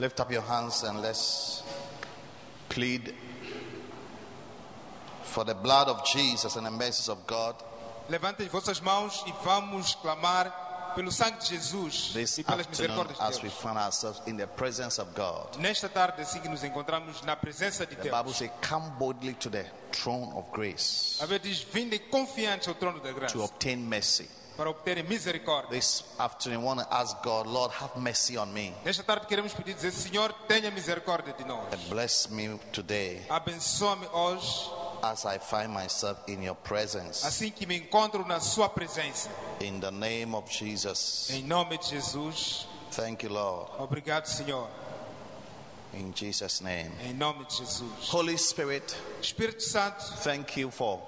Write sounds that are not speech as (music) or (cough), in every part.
Lift up your hands and let's plead for the blood of Jesus and the mercies of God Levantem as vossas mãos e vamos clamar pelo sangue de Jesus this e pelas misericórdias de as we Deus. find ourselves in the presence of God. Nesta tarde, assim que nos encontramos na presença de The Bible Deus. says, Come boldly to the throne of grace A Bíblia diz: Vinde confiantes ao trono da to graça obtain mercy. Para obterem misericórdia. This afternoon, want to ask God, Lord, have mercy on me Nesta tarde, queremos pedir, dizer: Senhor, tenha misericórdia de nós. and bless me today Abençoa-me hoje, as I find myself in your presence. assim que me encontro na Sua presença. In the name of Jesus. Em nome de Jesus. Thank you, Lord. Obrigado, Senhor. In Jesus' name. Em nome de Jesus. Holy Spirit, Espírito Santo, thank you for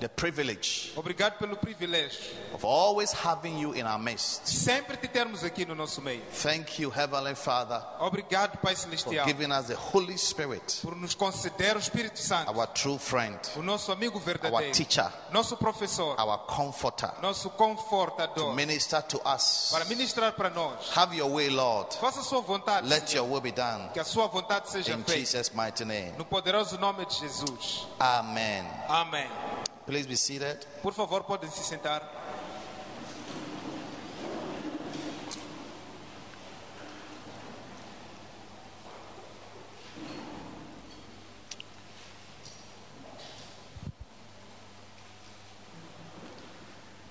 the privilege obrigado pelo privilégio of always having you in our midst. sempre te termos aqui no nosso meio. Thank you, Heavenly Father, Obrigado, Pai for Celestial, giving us the Holy Spirit, por nos conceder o Espírito Santo, our true friend, o nosso amigo our verdadeiro, teacher, nosso professor, our comforter, nosso to confortador, minister to us. para ministrar para nós. Have your way, Lord. Faça a sua vontade, Let Senhor. your will be done. que a sua vontade seja In feita. Jesus' mighty name. No poderoso nome de Jesus. Amém. Please be seated. Por favor, podem se sentar.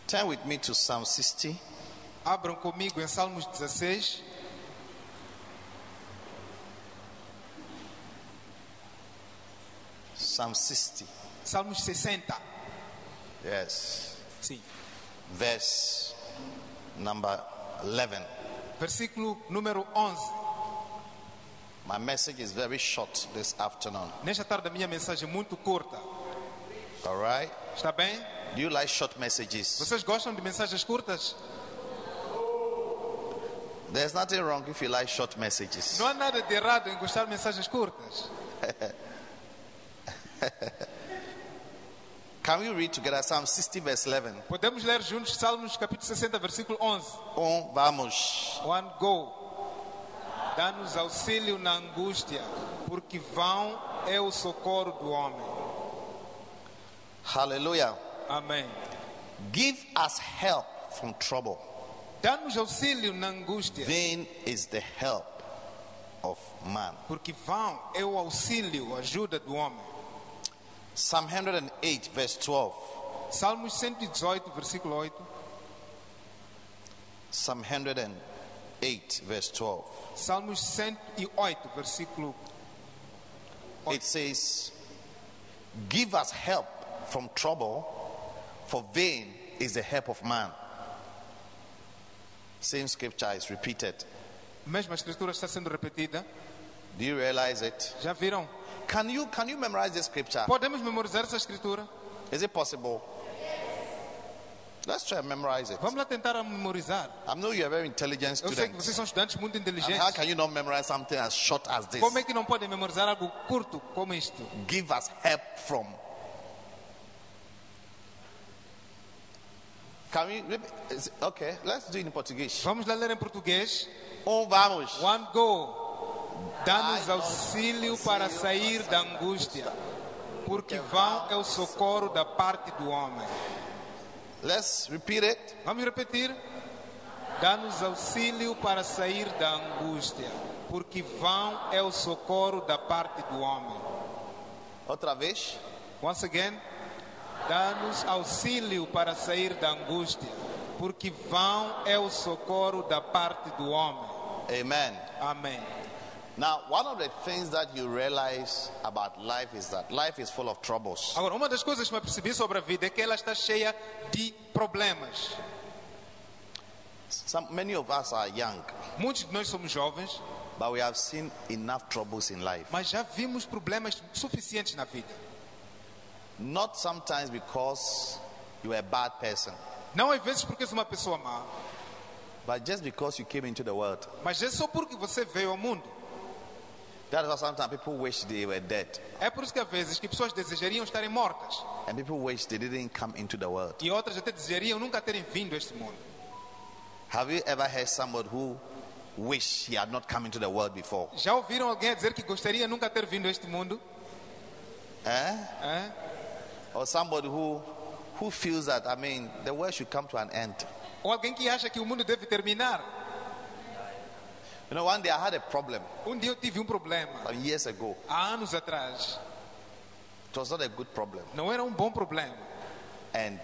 Turn with me to Psalm 60. Abram comigo em Salmos 16. Psalm 60. Salmos 60. Yes. Sim. Verse number 11. Versículo número 11. My message is very short this afternoon. Nesta tarde a minha mensagem é muito curta. All right? Está bem? Do you like short messages? Vocês gostam de mensagens curtas? There's nothing wrong if you like short messages. Não há nada de errado em gostar de mensagens curtas. (laughs) Can we read together Psalm 60, verse 11? Podemos ler juntos Salmos capítulo 60, versículo 11. Um, vamos. One go. Dá-nos auxílio na angústia, porque vão é o socorro do homem. Hallelujah. Amém. Give us help from trouble. Dá-nos auxílio na angústia, Vain is the help of man. porque vão é o auxílio, a ajuda do homem. Psalm 108, verse 12. Salmos 118, versículo 8. Psalm 108, verse 12. Salmos 108, versículo It says, Give us help from trouble, for vain is the help of man. Same scripture is repeated. Mesma escritura está sendo repetida. Do you realize it? Já viram? Can you can you memorize the scripture? Podemos memorizar essa escritura? Is it possible? Let's try and memorize it. Vamos lá tentar memorizar. I know you're a very intelligent Eu sei que vocês student. são estudantes muito And how inteligentes. can you not memorize something as short as this? Como é que não podem memorizar algo curto como isto? Give us help from. Can we? Okay, let's do it in Portuguese. Vamos lá ler em português. Um, vamos. One go. Dá-nos auxílio para sair da angústia, porque vão é o socorro da parte do homem. Let's repeat it. Vamos repetir? Dá-nos auxílio para sair da angústia, porque vão é o socorro da parte do homem. Outra vez. Once again, dá-nos auxílio para sair da angústia, porque vão é o socorro da parte do homem. Amen. Amém. Now, one of the things that you realize about life is that life is full of troubles. Agora, uma das coisas que eu percebi sobre a vida é que ela está cheia de problemas. Some, many of us are young. Muitos de nós somos jovens. But we have seen enough troubles in life. Mas já vimos problemas suficientes na vida. Not sometimes because you are a bad person, Não às vezes porque és uma pessoa má, but just because you came into the world. mas é só porque você veio ao mundo. That's why sometimes people wish they were dead, É por isso que às vezes que pessoas desejariam estarem mortas and people wish they didn't come into the world. e outras até desejariam nunca terem vindo a este mundo. Have you ever heard somebody who wish he had not come into the world before? Já ouviram alguém dizer que gostaria nunca ter vindo a este mundo? Eh? É? Or somebody who who feels that I mean the world should come to an end. Ou alguém que acha que o mundo deve terminar? You know, one day I had a problem Um dia eu tive um problema, some years ago. há anos atrás. It was not a good problem. Não era um bom problema. And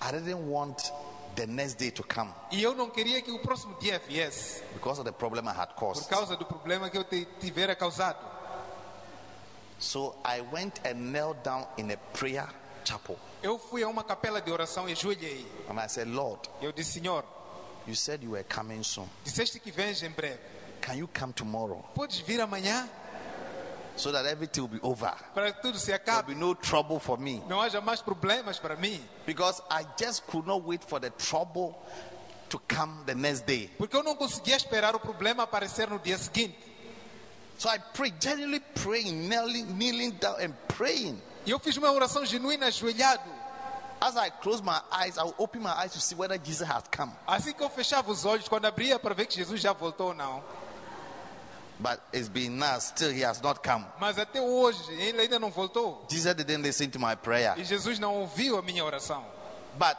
I didn't want the next day to come E eu não queria que o próximo dia viesse, because of the problem I had por caused. causa do problema que eu tivera causado. So I went and knelt down in a prayer chapel. Eu fui a uma capela de oração e ajoelhei. And I said, Lord, Eu disse, Senhor, you said you were coming soon. disseste que vens em breve. Can you come tomorrow Podes vir amanhã so that everything will be over? para que tudo se There acabe. will be no trouble for me. Não haja mais problemas para mim. Because I just could not wait for the trouble to come the next day. Porque eu não conseguia esperar o problema aparecer no dia seguinte. So I prayed, genuinely praying, kneeling, kneeling down and praying. E eu fiz uma oração genuína ajoelhado. As I closed my eyes, I would open my eyes to see whether Jesus had come. Assim que eu fechava os olhos, quando abria para ver que Jesus já voltou ou não. But it's been now, still he has not come. Mas até hoje ele ainda não voltou. Jesus didn't listen to my prayer. E Jesus não ouviu a minha oração. But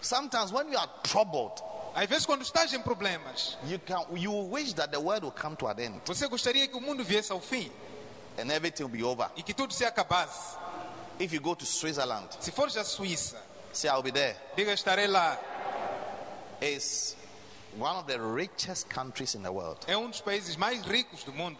sometimes when you are troubled, Às vezes quando estás em problemas, you can you wish that the world will come to an end você gostaria que o mundo viesse ao fim and everything will be over. e que tudo se acabasse. If you go to Switzerland, Se fores à Suíça, say I'll be there. diga estarei lá. One of the richest countries in the world É um dos países mais ricos do mundo,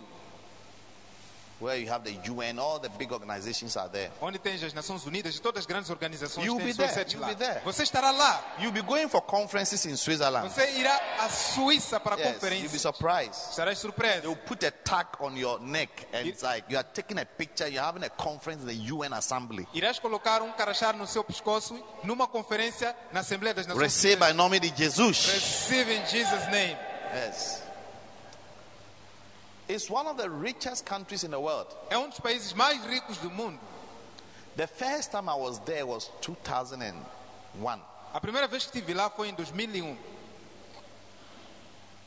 where you have the UN, all the big organizations are there. onde tens as Nações Unidas e todas as grandes organizações You'll têm be there, you'll lá. be there. Você estará lá. You'll be going for conferences in Switzerland. Você irá à Suíça para Yes, you'll be conferências. surprised. Estarás surpreso. They'll put a tag on your neck and it's like you are taking a picture, you're having a conference in the UN Assembly. Irás colocar um carachar no seu pescoço numa conferência na Assembleia das Nações Unidas. by nome de Jesus. Receive in Jesus' name. Yes. It's one of the richest countries in the world. É um dos países mais ricos do mundo. The first time I was there was 2001. A primeira vez que estive lá foi em 2001.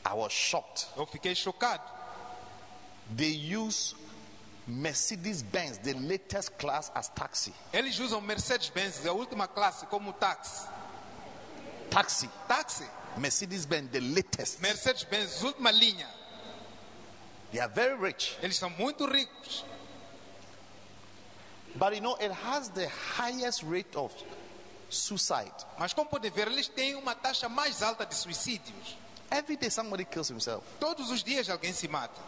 I was shocked. Eu fiquei chocado. They use Mercedes Benz, the latest class, as taxi. Eles usam Mercedes-Benz, a última classe, como táxi. Taxi. Táxi. Mercedes Benz, the latest. Mercedes-Benz, última linha. They are very rich. Eles são muito ricos. But you know, it has the highest rate of suicide. Mas como podem ver, eles têm uma taxa mais alta de suicídios. Every day somebody kills himself. Todos os dias alguém se mata.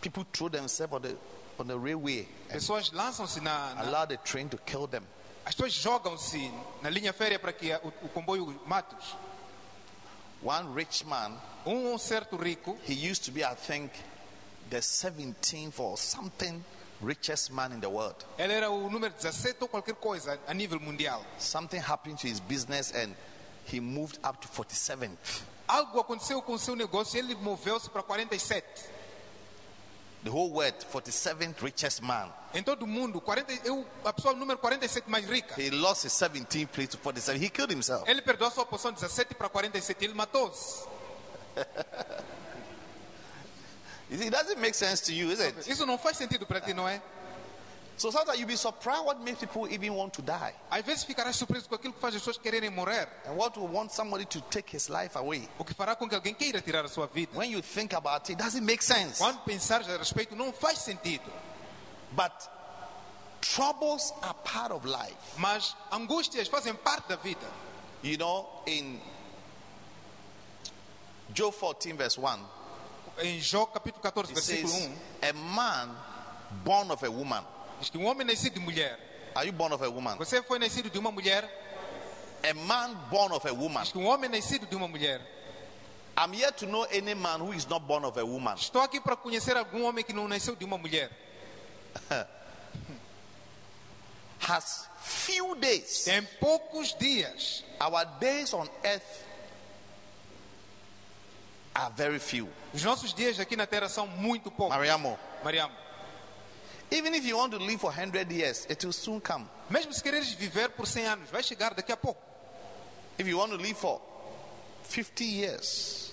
People throw themselves on the, on the railway Pessoas lançam-se na, na allow the train to kill them. As pessoas jogam-se na linha férrea para que o, o comboio mate-os. One rich man, Um, um certo rico, he used to be, I think, the 17th or something richest man in the world. ele era o número 17 ou qualquer coisa a nível mundial. Something happened to his business and he moved up to 47th. Algo aconteceu com seu negócio e ele moveu-se para 47. The whole world, 47th richest man. Em todo o mundo, 40, eu, a pessoa número 47 mais rica. He lost his 17th place to 47. He killed himself. Ele perdeu a sua posição 17 para 47 ele matou-se. (laughs) It doesn't make sense to you, is it? Isso não faz sentido para ti, não é? So sometimes you'll be surprised what makes people even want to die Às vezes ficarás surpreso com aquilo que faz as pessoas quererem morrer. and what will want somebody to take his life away. O que fará com que alguém queira tirar a sua vida. When you think about it, it doesn't make sense. Quando pensares a respeito, não faz sentido. But troubles are part of life. Mas angústias fazem parte da vida. You know, in Job 14, verse 1, Em Jó capítulo 14, it versículo says, 1, A man born of a woman. diz que um homem nascido de mulher. Are you born of a woman? Você foi nascido de uma mulher? A man born of a woman Diz que um homem nascido de uma mulher I'm here to know any man who is not born of a woman. Estou aqui para conhecer algum homem que não nasceu de uma mulher. (laughs) Has few days. Tem poucos dias. Our days on earth are very few. Os nossos dias aqui na Terra são muito poucos. Mariamo. Mariamo, Even if you want to live for 100 years, it will soon come. mesmo se quereres viver por 100 anos, vai chegar daqui a pouco. If you want to live for 50 years,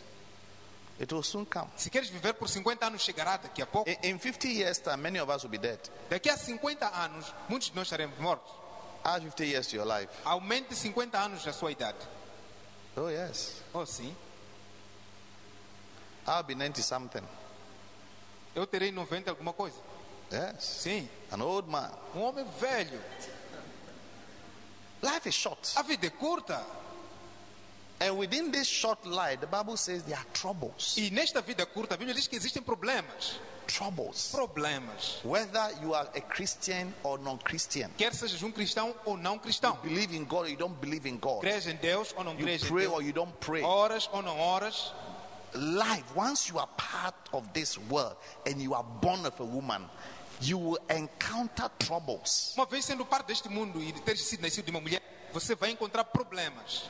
it will soon come. Se queres viver por 50 anos, chegará daqui a pouco. In, in 50 years' time, many of us will be dead. Daqui a 50 anos, muitos de nós estaremos mortos. Add 50 years to your life. Aumente 50 anos a sua idade. Oh, yes. Oh, sim. I'll be 90 something. Eu terei 90 alguma coisa. Yes. Sim. An old man. Um homem velho. Life is short. A vida é curta. And within this short life, the Bible says there are troubles. E nesta vida curta, a Bíblia diz que existem problemas. Troubles. Problemas. Whether you are a Christian or non Christian, Quer sejas um cristão ou não cristão. believe in God or you don't believe in God, Crês em Deus ou não you crês em pray Deus. or you don't pray. Horas ou não horas. Life, once you are part of this world and you are born of a woman, you will encounter troubles. Uma vez sendo parte deste mundo e ter sido nascido de uma mulher, você vai encontrar problemas.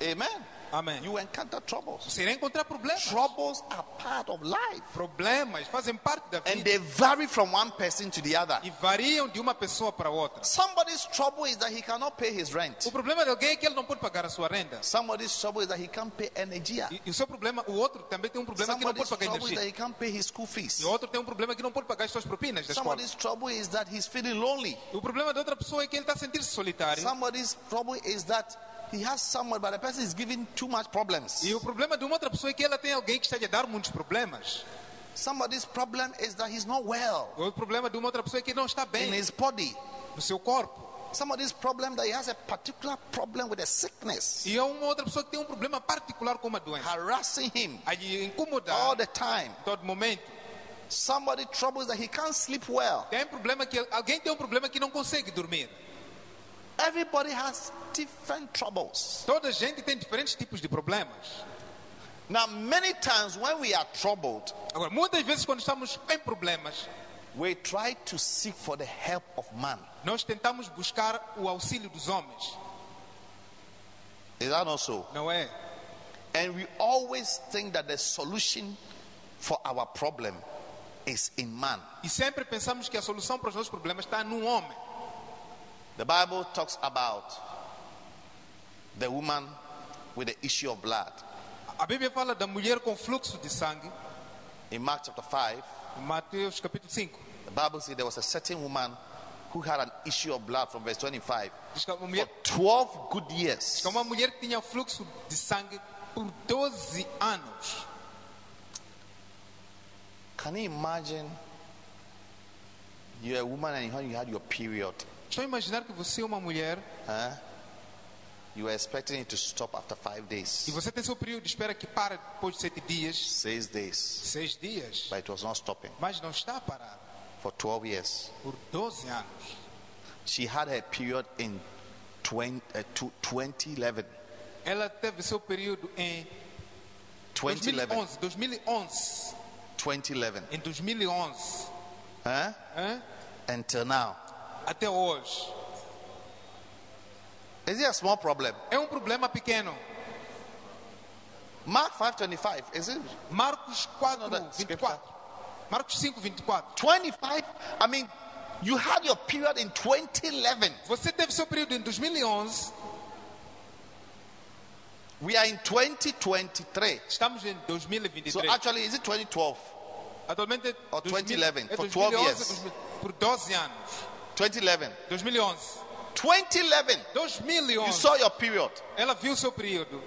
Amen. Amém. You encounter troubles. Você irá encontrar problemas. Troubles are part of life. Problemas fazem parte da And vida they vary from one person to the other. e variam de uma pessoa para outra. Somebody's trouble is that he cannot pay his rent. O problema de alguém é que ele não pode pagar a sua renda. Somebody's trouble is that he can't pay energy. E, e o seu problema, o outro também tem um problema que não Somebody's pode pagar trouble is that energia. he can't pay his school fees. E o outro tem um problema que não pode pagar as suas propinas da escola. Somebody's trouble is that he's feeling lonely. E o problema da outra pessoa é que ele está a sentir-se solitário. Somebody's trouble is that he has someone, but the person is giving too much problems. E o problema de uma outra pessoa é que ela tem alguém que está lhe a dar muitos problemas. Somebody's problem is that he's not well O problema de uma outra pessoa é que não está in bem his body. no seu corpo. Somebody's problem that he has a particular problem with a sickness E é uma outra pessoa que tem um problema particular com uma doença. harassing him A lhe incomodar all the time. todo momento. Somebody troubles that he can't sleep well. Tem problema que alguém tem um problema que não consegue dormir. Everybody has different troubles. Toda gente tem diferentes tipos de problemas. Now, many times when we are troubled, Agora, muitas vezes quando estamos em problemas, we try to seek for the help of man. nós tentamos buscar o auxílio dos homens, Is that not so? não é? And we always think that the solution for our problem is in man. E sempre pensamos que a solução para os nossos problemas está num homem. The Bible talks about the woman with the issue of blood. A Bíblia fala da mulher com fluxo de sangue, In Mark chapter 5, Mateus capítulo 5. the Bible says there was a certain woman who had an issue of blood from verse 25 Diz que for 12 good years. uma mulher que tinha fluxo de sangue por 12 anos. Can you imagine you're a woman and you had your period? Estou a imaginar que você é uma mulher Huh? You were expecting it to stop after five e days, você tem seu período de espera que para depois de sete dias, six days, seis dias, but it was not stopping mas não está parado for 12 years. por 12 anos. She had her period in 20, uh, two- 2011. Ela teve seu período em 2011. 2011, 2011, 2011. em 2011, Huh? hã? Until now. Até hoje. Is it a small problem? É um problema pequeno. Mark 5:25. Is it Marcos 4, 24. Marcos 5, 24. 25? I mean, you had your period in 2011. Você teve seu período em 2011, We are in 2023. estamos em 2023. So actually, is it 2012? Atualmente Or 2011, é for 12 years. por 12 anos. 2011. 2011. 2011. You 2011. saw your period, Ela viu seu período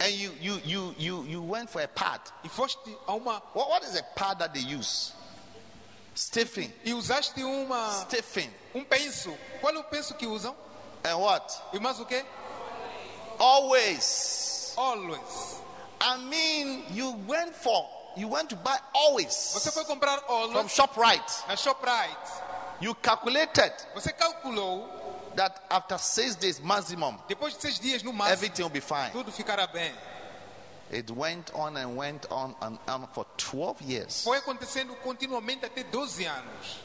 and you you you you you went for a pad. e foste a uma What what is a pad that they use? Stiffing, e usaste uma stiffing, um penso. Qual é o penso que usam? and what? E mais o quê? Always. Always. I mean, you went for you went to buy always Você foi comprar from always Shoprite. na Shoprite. You calculated Você calculou, that after six days maximum, depois de seis dias no máximo, everything will be fine. tudo ficará bem. It went on and went on and on for 12 years. Foi acontecendo continuamente até 12 anos.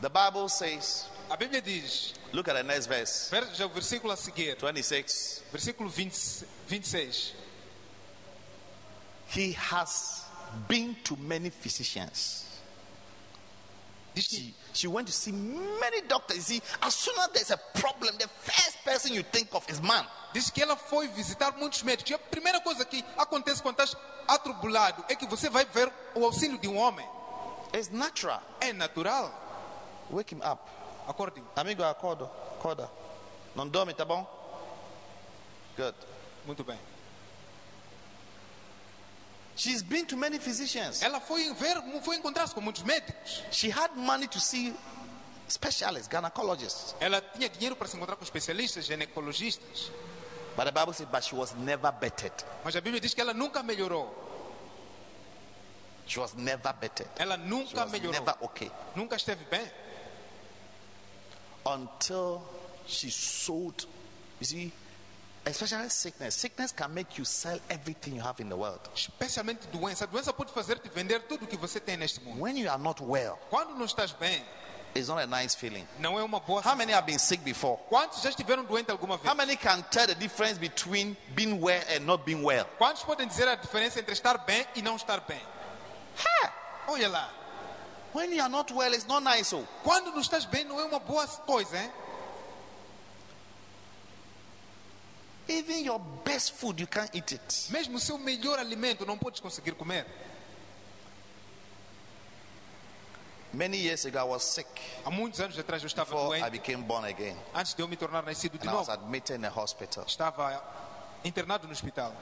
The Bible says, A Bíblia diz, look at the next verse, veja o versículo a seguir, 26. versículo 20, 26. He has been to many physicians. She, she went to see many doctors. You see, as soon as there's a problem, the first person you think of is man. Diz que ela foi visitar muitos médicos. E a primeira coisa que acontece quando estás atribulado é que você vai ver o auxílio de um homem. It's natural. É natural. Wake him up. Acorde. Amigo, acorda. Acorda. Não dorme, tá bom? Good. Muito bem. She's been to many physicians. Ela foi ver, foi encontrar-se com muitos médicos. She had money to see specialists, gynecologists. Ela tinha dinheiro para se encontrar com especialistas, ginecologistas. But the Bible says, but she was never bettered. Mas a Bíblia diz que ela nunca melhorou. She was never bettered. Ela She nunca was melhorou. never okay. Nunca esteve bem. Until she sold. You see, especially sickness. Sickness can make you sell everything you have in the world. Especialmente doença. A doença pode fazer-te vender tudo o que você tem neste mundo. When you are not well, Quando não estás bem, it's not a nice feeling. não é uma boa How many have been sick before? Quantos já estiveram doentes alguma vez? How many can tell the difference between being well and not being well? Quantos podem dizer a diferença entre estar bem e não estar bem? Ha! Olha lá. When you are not well, it's not nice. Oh. Quando não estás bem, não é uma boa coisa, hein? Even your best food, you can't eat it. Mesmo o seu melhor alimento não podes conseguir comer. Many years ago, I was sick Há muitos anos atrás eu estava before I doente. became born again. Antes de eu me tornar nascido de And I was novo, admitted in a hospital. estava internado no hospital.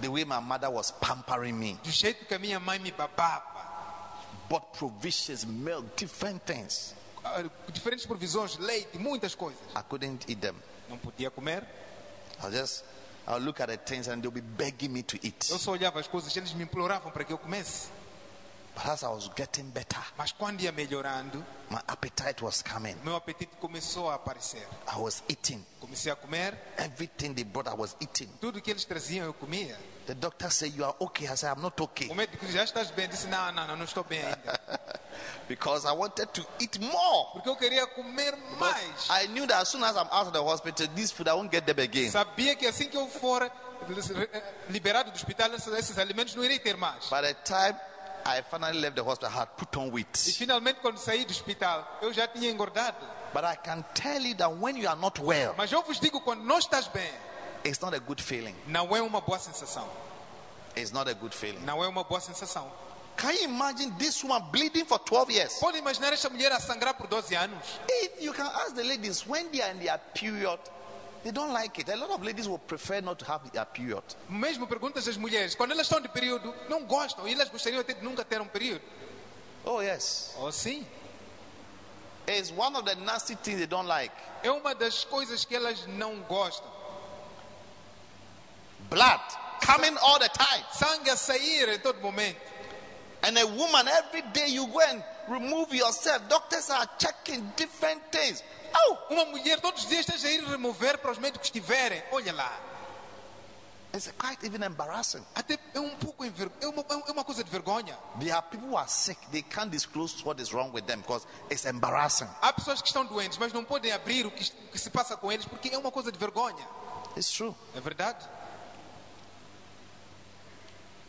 The way my mother was pampering me, Do jeito que a minha mãe me babava. bought provisions, milk, different things. ah, Diferentes provisões, leite, muitas coisas. I couldn't eat them. Não podia comer. I'll just, I'll look at the things and they'll be begging me to eat. Eu só olhava as coisas, eles me imploravam para que eu comesse. But as I was getting better, Mas quando ia melhorando, my appetite was coming. meu apetite começou a aparecer. I was eating. Comecei a comer, Everything they brought, I was eating. tudo que eles traziam eu comia. The doctor said, You are okay. I said, I'm not okay. O médico disse, já estás bem? Disse, não, não, não, não estou bem ainda. (laughs) Because I wanted to eat more. Porque eu queria comer mais. I knew that as soon as I'm out of the hospital, this food, I won't get them again. Sabia que assim que eu for liberado do hospital, esses, alimentos não irei ter mais. By the time I finally left the hospital, I had put on E weight. finalmente, quando saí do hospital, eu já tinha engordado. But I can tell you that when you are not well, Mas eu vos digo, quando não estás bem, it's not a good feeling. não é uma boa sensação. It's not a good feeling. Não é uma boa sensação. Can you imagine this woman bleeding for 12 years? Pode imaginar esta mulher a sangrar por 12 anos? If you can ask the ladies when they are in their period, they don't like it. A lot of ladies will prefer not to have their period. Mesmo perguntas às mulheres, quando elas estão de período, não gostam. E elas gostariam até de nunca ter um período. Oh, yes. Oh, sim. It's one of the nasty things they don't like. É uma das coisas que elas não gostam. Blood coming all the time. Sangue a sair em todo momento. And a woman, every day you go and remove yourself. Doctors are checking different things. Oh, Uma mulher todos os dias esteja a ir remover para os médicos que tiverem. Olha lá. it's quite even embarrassing. Até é um pouco é, uma, é uma coisa de vergonha. There are people who are sick. They can't disclose what is wrong with them because it's embarrassing. Há pessoas que estão doentes, mas não podem abrir o que, o que se passa com eles porque é uma coisa de vergonha. It's true. É verdade?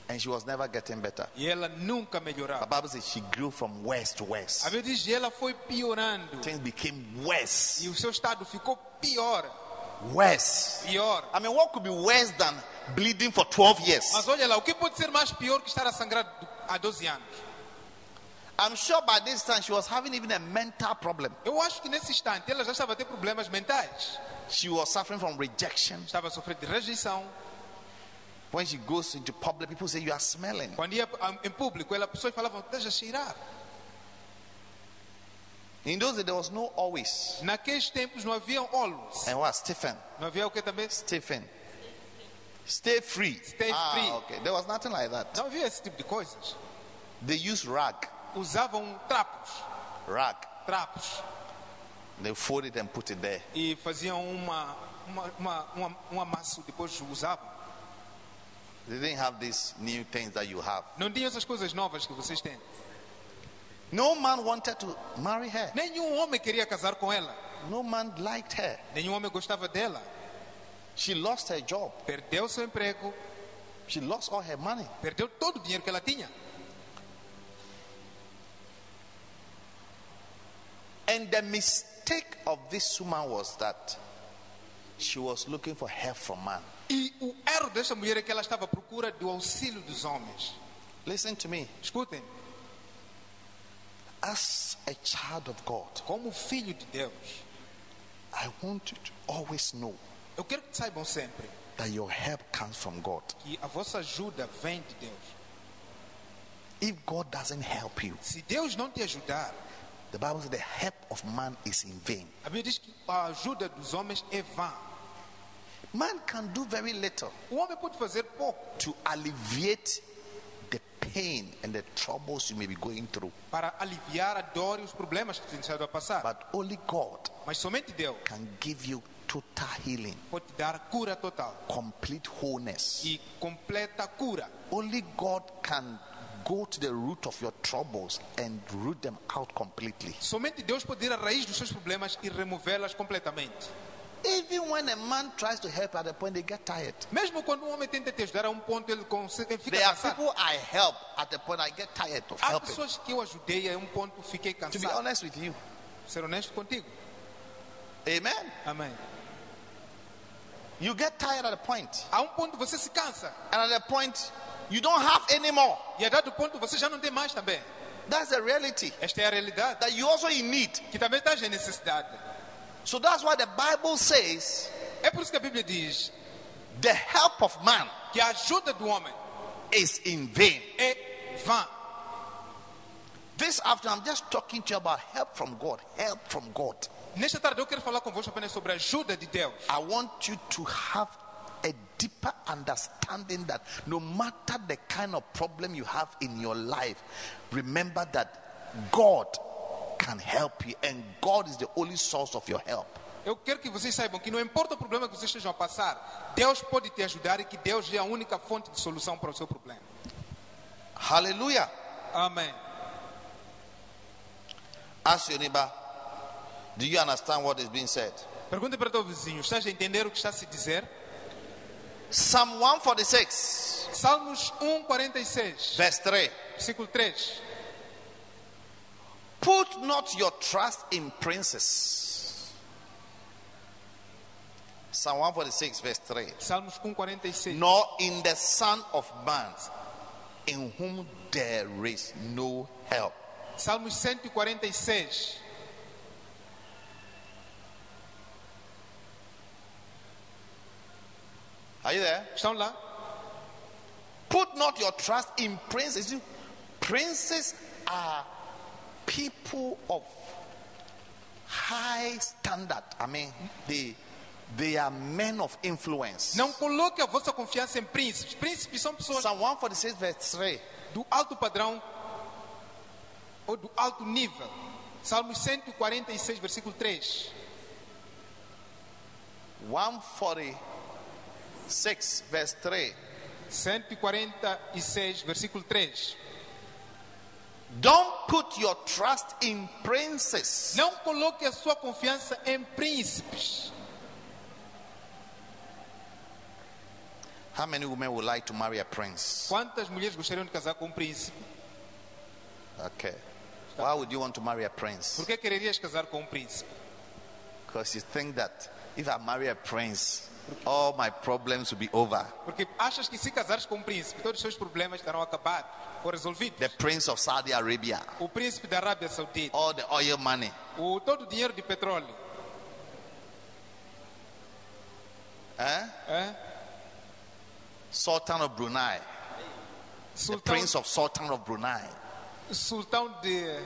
And she was never getting better. E ela nunca The melhorava. Bible says she grew from worse to worse. A Bíblia diz que ela foi piorando. Things became worse. E o seu estado ficou pior. Worse. Pior. I mean, what could be worse than bleeding for 12 years? Mas olha lá, o que pode ser mais pior que estar a sangrar há 12 anos? I'm sure by this time she was having even a mental problem. Eu acho que nesse instante ela já estava a ter problemas mentais. She was suffering from rejection. Estava a sofrer de rejeição. When she goes into public, people say, You are smelling. Quando ia ah, em público, ela, pessoas falavam, deixa a cheirar. In those days, there was no always. Naqueles tempos não havia always. And what? Stephen. Não havia o que também? Stephen. Stay free. Stay ah, free. okay. There was nothing like that. Não havia esse tipo de coisas. They used rag. Usavam trapos. Rag. Trapos. They fold it and put it there. E faziam uma, uma, uma, uma, um amasso, depois usavam. They didn't have these new things that you have. Não tinha essas coisas novas que vocês têm. No man wanted to marry her. Nenhum homem queria casar com ela. No man liked her. Nenhum homem gostava dela. She lost her job. Perdeu seu emprego, She lost all her money. perdeu todo o dinheiro que ela tinha. And the mistake of this woman was that she was looking for help from man. E o erro desta mulher é que ela estava à procura do auxílio dos homens. Listen to me. Escutem, As a child of God, como filho de Deus, I want you to always know eu quero que saibam sempre that your help comes from God. que a vossa ajuda vem de Deus. If God doesn't help you, Se Deus não te ajudar, the Bible says the help of man is in vain. a Bíblia diz que a ajuda dos homens é vã. Man can do very little O homem pode fazer pouco to alleviate the pain and the troubles you may be going through, para aliviar a dor e os problemas que tem estado a passar. but only God Mas somente Deus can give you total healing, pode dar cura total complete wholeness. e completa cura. Only God can go to the root of your troubles and root them out completely. Somente Deus pode ir à raiz dos seus problemas e removê-las completamente. Even when a man tries to help at a point, they get tired. Mesmo quando um homem tenta te ajudar a um ponto, ele, consegue, fica There are cansado. people I help at a point I get tired of Há helping. pessoas que eu ajudei a um ponto fiquei To be cansado. honest with you, Ser honesto contigo. amen. Amém. You get tired at a point, A um ponto você se cansa. and at a point you don't have any more. E a dado ponto você já não tem mais também. That's the reality. Esta é a realidade. That you also in need. Que também estás em necessidade. So that's why the Bible says É por isso que a Bíblia diz the help of man que a ajuda do homem is in vain. é vã. This afternoon, I'm just talking to you about help from God. Help from God. Nesta tarde eu quero falar convosco apenas sobre a ajuda de Deus. I want you to have a deeper understanding that no matter the kind of problem you have in your life, remember that God can help you, and God is the only source of your help. Eu quero que vocês saibam que não importa o problema que vocês estejam a passar, Deus pode te ajudar e que Deus é a única fonte de solução para o seu problema. Hallelujah. Amém. Ask your neighbor, do you understand what is being said? Pergunte para o teu vizinho, estás a entender o que está a se dizer? Psalm 146, Salmos 1:46, verse 3. versículo 3. Put not your trust in princes. Psalm 146, verse 3. Salmos 1:46. Nor in the Son of Man, in whom there is no help. Salmos 146. Are you there? Estão lá? Put not your trust in princes. Princes are people of high standard. I mean, they, they are men of influence. Não coloque a vossa confiança em príncipes. Príncipes são pessoas Psalm 146, verse 3. do alto padrão ou do alto nível. Salmos 146, versículo 3. 146, verse 3. 146, versículo 3. Don't put your trust in princes. Não coloque a sua confiança em príncipes. How many women would like to marry a prince? Quantas mulheres gostariam de casar com um príncipe? Okay. Why would you want to marry a prince? Por que quererias casar com um príncipe? Because you think that if I marry a prince, all my problems will be over. Porque achas que se casares com um príncipe, todos os seus problemas estarão acabados ou resolvidos. The prince of Saudi Arabia, O príncipe da Arábia Saudita, all the oil money, o todo o dinheiro de petróleo, eh? é? Sultan of Brunei, the Sultão, prince of Sultan of Brunei, sultão de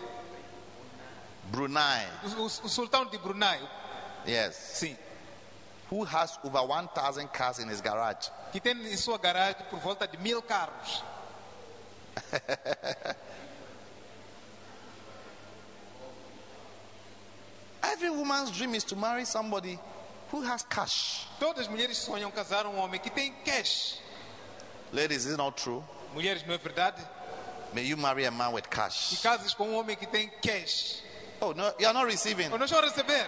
Brunei, o, o- o sultão de Brunei, yes, sim, who has over 1,000 cars in his garage. (laughs) que tem em sua garagem por volta de mil carros. Every woman's dream is to marry somebody who has cash. Todas as mulheres sonham casar um homem que tem cash. Ladies, is it not true? Mulheres, não é verdade? May you marry a man with E cash. casas com um homem que tem cash. Oh, no, you are not receiving. Ou não estão a receber?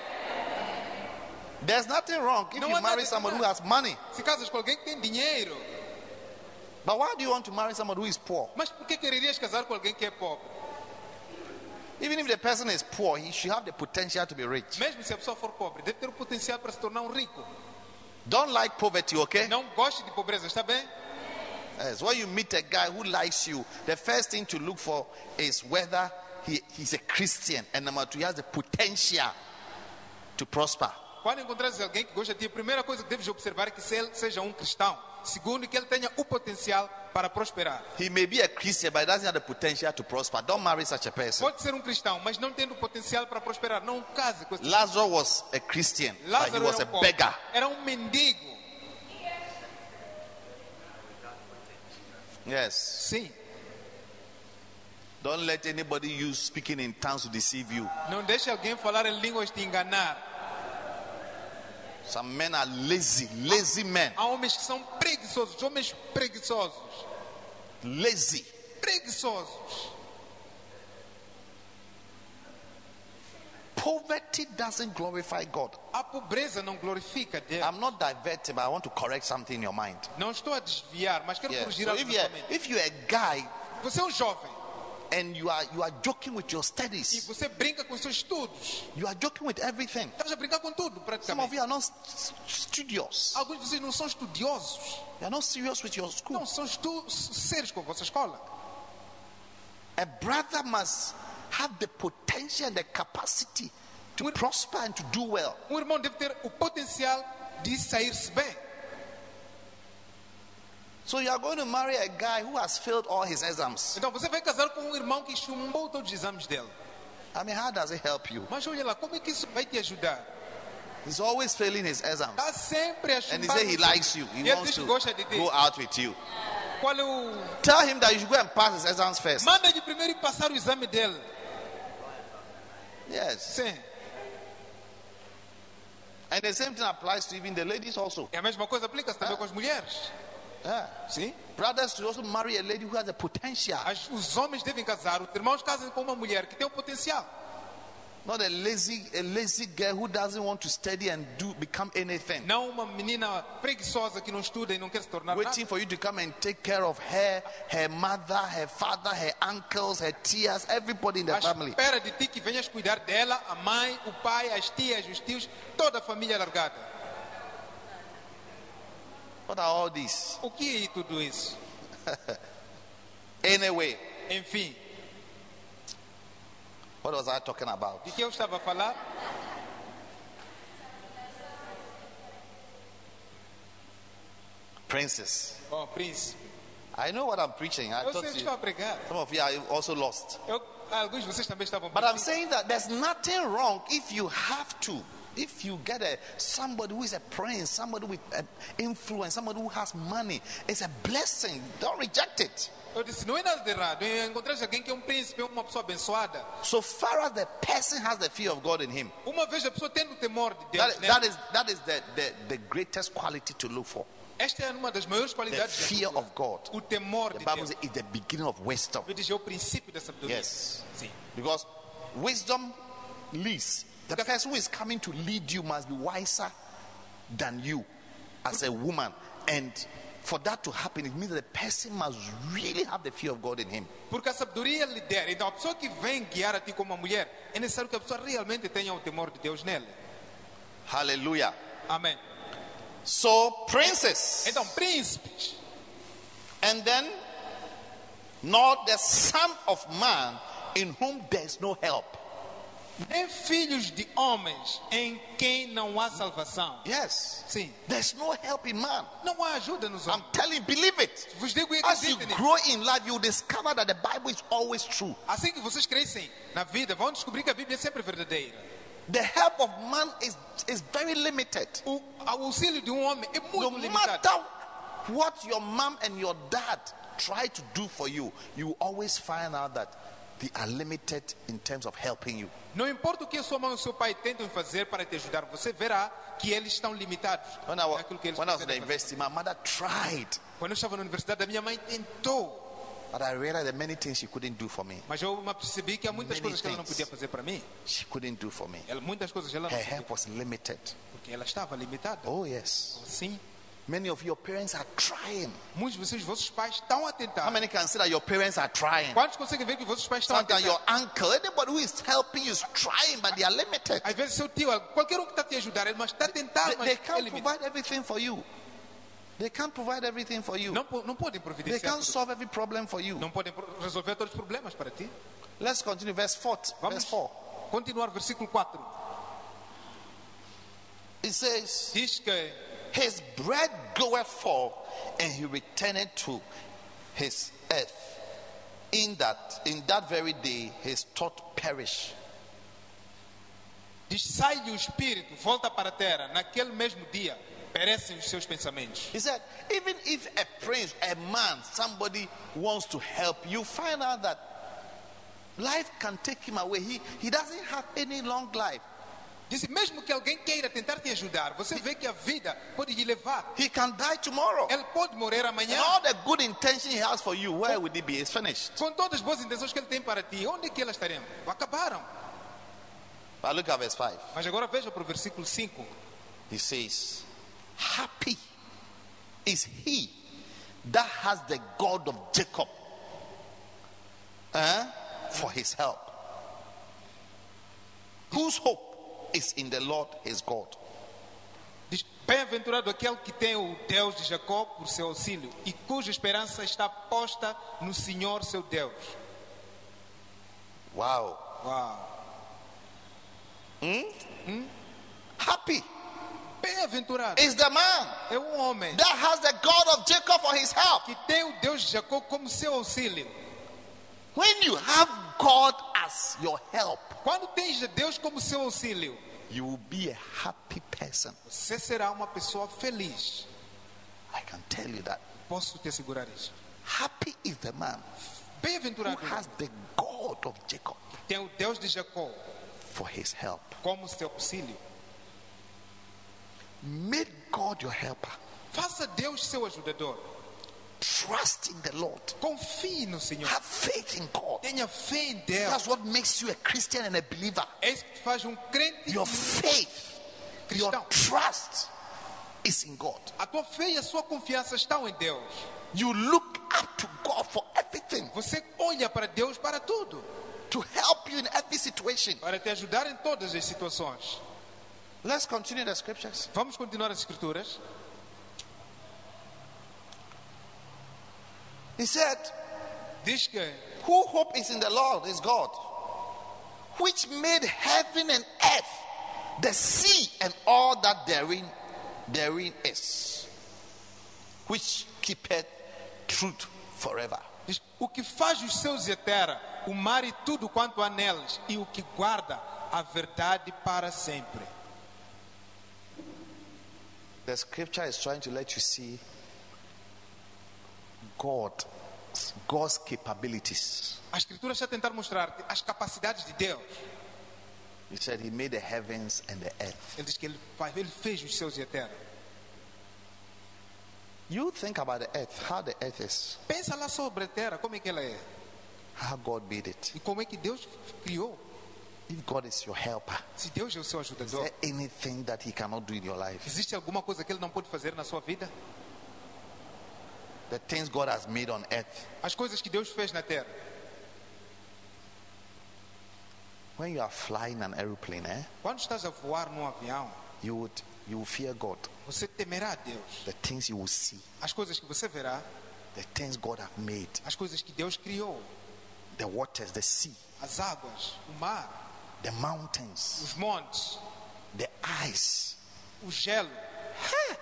There's nothing wrong if No you marry somebody who has money. Se casas com alguém que tem dinheiro. But why do you want to marry somebody who is poor? Mas por que quererias casar com alguém que é pobre? Even if the person is poor, he should have the potential to be rich. Mesmo se a pessoa for pobre, deve ter o potencial para se tornar um rico. Don't like poverty, okay? Não goste de pobreza, está bem? Yes. When you meet a guy who likes you, the first thing to look for is whether he, he's a Christian, and number two, he has the potential to prosper. Quando encontrares alguém que gosta de ti, a primeira coisa que deves observar é que se ele seja um cristão. Segundo, que ele tenha o potencial para prosperar. He may be a Christian, but he doesn't have the potential to prosper. Don't marry such a person. Pode ser um cristão, mas não tendo potencial para prosperar. Não case com esse Lazarus was a Christian, but he Lázaro was a beggar. Era um mendigo. Yes. Sim. Don't let anybody use speaking in tongues to deceive you. Não deixe alguém falar em línguas te enganar. Some men are lazy, lazy men. Há homens que são preguiçosos, homens preguiçosos. Lazy. Preguiçosos. Poverty doesn't glorify God. A pobreza não glorifica Deus. I'm not diverting, but I want to correct something in your mind. Não estou a desviar, mas quero Yes. corrigir So algo if you're, if you're a guy Você é um jovem and you are you are joking with your e studies, você brinca com seus estudos. you are joking with everything. Estás a brincar com tudo, Some of praticamente. you are not studious. Alguns de vocês não são estudiosos. You are not serious with your school. Não são sérios com a vossa escola. A brother must have the potential and the capacity to With- prosper and to do well. Um irmão deve ter o potencial de sair-se bem. So you are going to marry a guy who has failed all his exams. Então você vai casar com um irmão que chumbou todos os exames dele. I mean, how does it help you? Mas olha lá, como é que isso vai te ajudar? He's always failing his exams. Está sempre a And he says he likes you. He E wants to go out with you. Qual é o... Tell him that you should go and pass his exams first. Manda de primeiro ir passar o exame dele. Yes. Sim. And the same thing applies to even the ladies also. E a mesma coisa aplica-se também com as mulheres. Sim. Brothers should also marry a lady who has the potential. As- os homens devem casar, os irmãos casam com uma mulher que tem o potencial. Not a lazy, a lazy girl who doesn't want to study and do become anything. Não uma menina preguiçosa que não estuda e não quer se tornar Waiting nada. for you to come and take care of her, her mother, her father, her uncles, her tias, everybody in the À family. espera de ti que venhas cuidar dela, a mãe, o pai, as tias, os tios, toda a família largada. What are all these? (laughs) O que é tudo isso? Anyway, Enfim, what was I talking about? de que eu estava a falar? Princess. Oh, príncipe. I know what I'm preaching. I Eu sei thought o que you, a pregar. some of you are also lost. Eu, alguns de vocês também estavam But I'm saying that there's nothing wrong if you have to. If you get a somebody who is a prince, somebody with uh, influence, somebody who has money, it's a blessing. Don't reject it. Eu disse, não é nada de errado. Encontrar alguém que é um príncipe, uma pessoa abençoada. So far as the person has the fear of God in him, Uma vez a pessoa tendo o temor de Deus, that, that is that is the, the, the greatest quality to look for. esta é uma das maiores qualidades de fear of God. O temor The de Bible Deus. says it's the beginning of wisdom. Eu é o princípio da sabedoria. Yes. Sim. Because wisdom leads. The person who is coming to lead you must be wiser than you as a woman. And for that to happen, it means that the person must really have the fear of God in him. Porque a sabedoria lidera. Então, a pessoa que vem guiar a ti como uma mulher, é necessário que a pessoa realmente tenha o temor de Deus nela. Hallelujah. Amen. So, princes. Então, príncipes. And then, not the son of man in whom there is no help. Nem filhos de homens em quem não há salvação. Yes. Sim. There's no help in man. Não há ajuda nos I'm homens. telling you, believe it. Vos digo As you grow in life, you discover that the Bible is always true. Assim que vocês crescem na vida, vão descobrir que a Bíblia é sempre verdadeira. The help of man is, is very limited. O auxílio de um homem é No muito limitado. matter what your mom and your dad try to do for you, you always find out that they are limited in terms of helping you. Não importa o que a sua mãe e o seu pai tentam fazer para te ajudar, você verá que eles estão limitados When I, naquilo que eles when I was in the university, my mother tried, Quando eu estava na universidade, a minha mãe tentou, but I realized are many things she couldn't do for me. mas eu percebi que há muitas Many coisas que ela não podia fazer para mim. She couldn't do for me. Ela, muitas coisas ela não Her podia, help was limited. porque ela estava limitada. Oh, yes. Sim, Many of your parents are trying. muitos de vocês, vossos pais estão a How tentar. many can see that your parents are trying? Quantos conseguem ver que vossos pais estão a tentar? your uncle, anybody who is helping you is trying, but they are limited. Às vezes seu tio, qualquer um que está te ajudar, ele mas está a tentar, They, mas they can't provide everything for you. They can't provide everything for you. Não, não podem They providenciar can't tudo. solve every problem for you. Não podem resolver todos os problemas para ti. Let's continue. Verse 4. Vamos Verse 4. continuar, versículo 4. It says, Diz que His bread goeth forth, and he returneth to his earth. In that, in that very day, his thought perish. diz sai-lhe o espírito, volta para a terra. Naquele mesmo dia, perecem os seus pensamentos. He said, even if a prince, a man, somebody wants to help, you find out that life can take him away. He, he doesn't have any long life. Disse, mesmo que alguém queira tentar te ajudar, você vê que a vida pode lhe levar. He can die tomorrow. Ele pode morrer And amanhã. all the good intention he has for you, where would it be? It's finished. Com todas as boas intenções que ele tem para ti, onde é que elas estarão? Acabaram. But look at verse 5. Mas agora veja para o versículo 5. He says, Happy is he that has the God of Jacob eh, for his help, whose hope is in the Lord his God. Bem-aventurado aquele que tem o Deus de Jacó por seu auxílio e cuja esperança está posta no Senhor seu Deus. Wow. Uau. Happy Bem-aventurado is the man é um homem that has the God of Jacob for his help. que tem o Deus de Jacó como seu auxílio. When you have God as your help, Quando tens Deus como seu auxílio, you will be a happy person. você será uma pessoa feliz. I can tell you that. Posso te assegurar isso. Happy is the man who Bem-aventurado has the God of Jacob tem o Deus de Jacó for his help. como seu auxílio. Make God your helper. Faça Deus seu ajudador. Trust in the Lord. Confie no Senhor. Have faith in God. Tenha fé em Deus. That's what makes you a Christian and a believer. É isso que te faz um crente Your faith, your cristão. trust is in God. A tua fé e a sua confiança estão em Deus. You look up to God for everything, Você olha para Deus para tudo, to help you in every situation. para te ajudar em todas as situações. Let's continue the scriptures. Vamos continuar as escrituras. He said, Who hope is in the Lord is God, which made heaven and earth, the sea, and all that therein, therein is, which keepeth truth forever. o que faz os céus e a terra, o mar e tudo quanto há neles, e o que guarda a verdade para sempre. The scripture is trying to let you see God, God's capabilities. A escritura está a tentar mostrar as capacidades de Deus. He said he made the heavens and the earth. Ele diz que ele, ele fez os céus e a terra. You think about the earth, how the earth is, Pensa lá sobre a terra, como é que ela é. how God made it. E como é que Deus criou. If God is your helper, Se Deus é o seu is ajudador, there anything that he cannot do in your life? existe alguma coisa que Ele não pode fazer na sua vida? The things God has made on earth. As coisas que Deus fez na terra. When you are flying an aeroplane, eh, Quando estás a voar num avião, you would you will fear God. você temerá a Deus. The things you will see, As coisas que você verá, the things God have made, as coisas que Deus criou, the waters, the sea, as águas, o mar, the mountains, os montes, the ice. o gelo. É,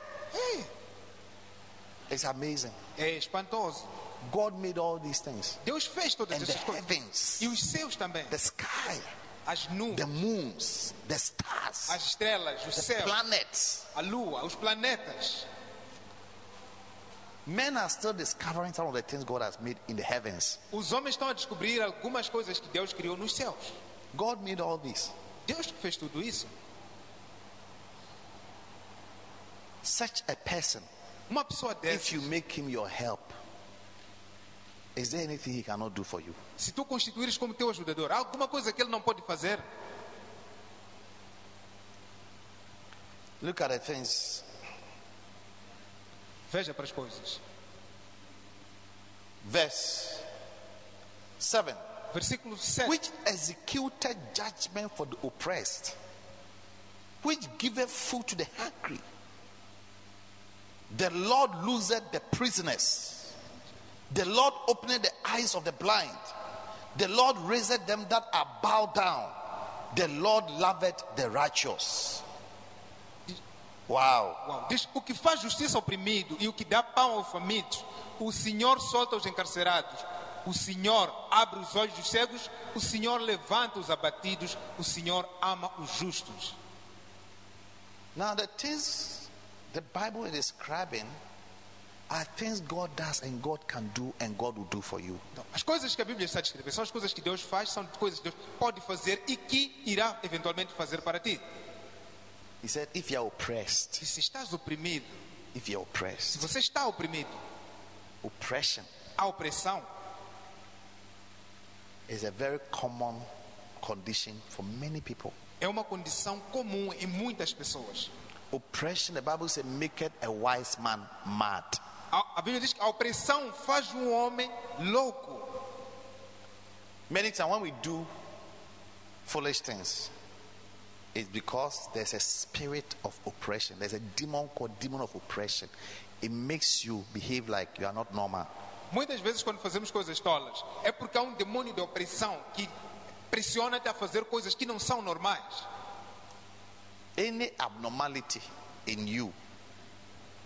It's amazing. é espantoso. God made all these things. Deus fez todas And the essas coisas. heavens, E os céus também. the sky, As the nuvens, moons, the stars, as estrelas, o the céu, planets. a lua, os planetas. Men are still discovering some of the things God has made in the heavens. Os homens estão a descobrir algumas coisas que Deus criou nos céus. God made all this. Deus fez tudo isso. Such a person, Uma pessoa if you make him your help, is there anything he cannot do for you? se tu constituires como teu ajudador, há alguma coisa que ele não pode fazer? Look at the things. Veja para as coisas. Verse 7. Versículo 7. Which executed judgment for the oppressed, which giveth food to the hungry. The Lord loseth the prisoners. The Lord openeth the eyes of the blind. The Lord raiseth them that are bowed down. The Lord loveth the righteous. Wow. Uau. Diz, o que faz justiça ao oprimido e o que dá pão aos famintos, o Senhor solta os encarcerados, o Senhor abre os olhos dos cegos, o Senhor levanta os abatidos, o Senhor ama os justos. Now, the things the Bible is describing are things God does and God can do and God will do for you. As coisas que a Bíblia está a descrever são as coisas que Deus faz, são coisas que Deus pode fazer e que irá eventualmente fazer para ti. He said, if you're oppressed, E se estás oprimido, if you're se oppressed, você está oprimido, oppression a opressão is a very common condition for many people. é uma condição comum em muitas pessoas. Oppression, the Bible says, maketh a wise man mad. A, a Bíblia diz que a opressão faz um homem louco. Many times when we do foolish things, it's because there's a spirit of oppression. There's a demon called demon of oppression. It makes you behave like you are not normal. Muitas vezes, quando fazemos coisas tolas, é porque há um demônio de opressão que pressiona-te a fazer coisas que não são normais. Any abnormality in you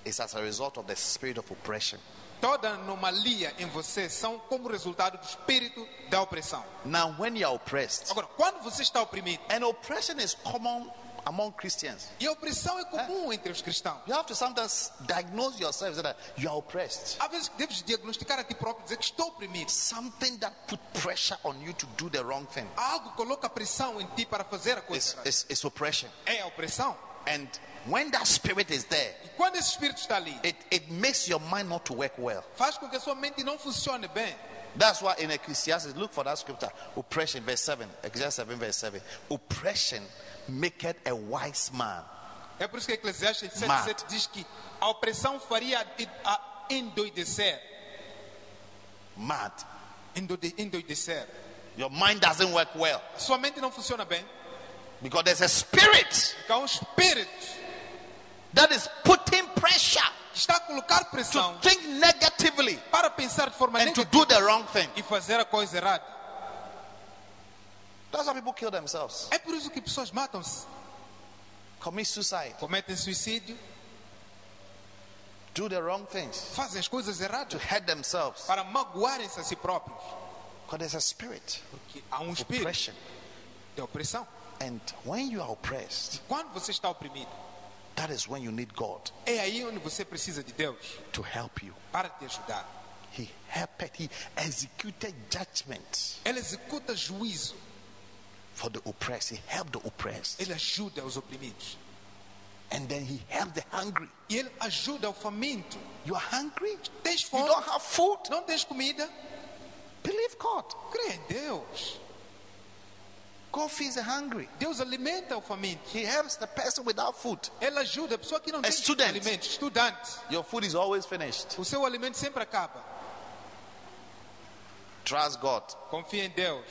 is as a result of the spirit of oppression. Toda anomalia em você são como resultado do espírito da opressão. Now, when you are oppressed, Agora, quando você está oprimido, and oppression is common among Christians, e a opressão é comum entre os cristãos, you have to sometimes diagnose yourself that you are oppressed. há vezes deves diagnosticar a ti próprio dizer que estou oprimido. Something that put pressure on you to do the wrong thing algo coloca pressão em ti para fazer a coisa is, errada. is, is oppression. É a opressão. And when that spirit is there, E quando esse espírito está ali, it, it makes your mind not to work well. faz com que a sua mente não funcione bem. That's why in Ecclesiastes, look for that scripture. Oppression, verse 7. Ecclesiastes 7, verse 7. Oppression maketh a wise man. É por isso que Eclesiastes Mad. 7,7 diz que a opressão faria a endoidecer. Mad. Endode- Endoidecer. Your mind doesn't work well Sua mente não funciona bem. because there's a spirit Porque há um espírito that is putting pressure está a colocar to pressão think negatively para pensar de forma and to negativa do the wrong thing. e fazer a coisa errada. That's why people kill themselves, É por isso que pessoas matam-se, commit suicide, cometem suicídio, do the wrong things fazem as coisas to erradas hurt themselves para magoarem-se a si próprios. because there's a spirit Porque há um espírito oppression. de opressão. And when you are oppressed, Quando você está oprimido, that is when you need God é aí onde você precisa de Deus to help you. para te ajudar. He helped, he executed judgment Ele executa juízo, for the oppressed. He helped the oppressed. ele ajuda os oprimidos. And then he helped the hungry. E ele ajuda o faminto. You are hungry? Tens You fome? don't have food? Não tens comida? Believe God. Crê em Deus. God feeds the hungry. Deus alimenta o faminto. He helps the person without food. Ele ajuda a pessoa que não tem student. alimento. Estudante. Your food is always finished. O seu alimento sempre acaba. Trust God. Confia em Deus.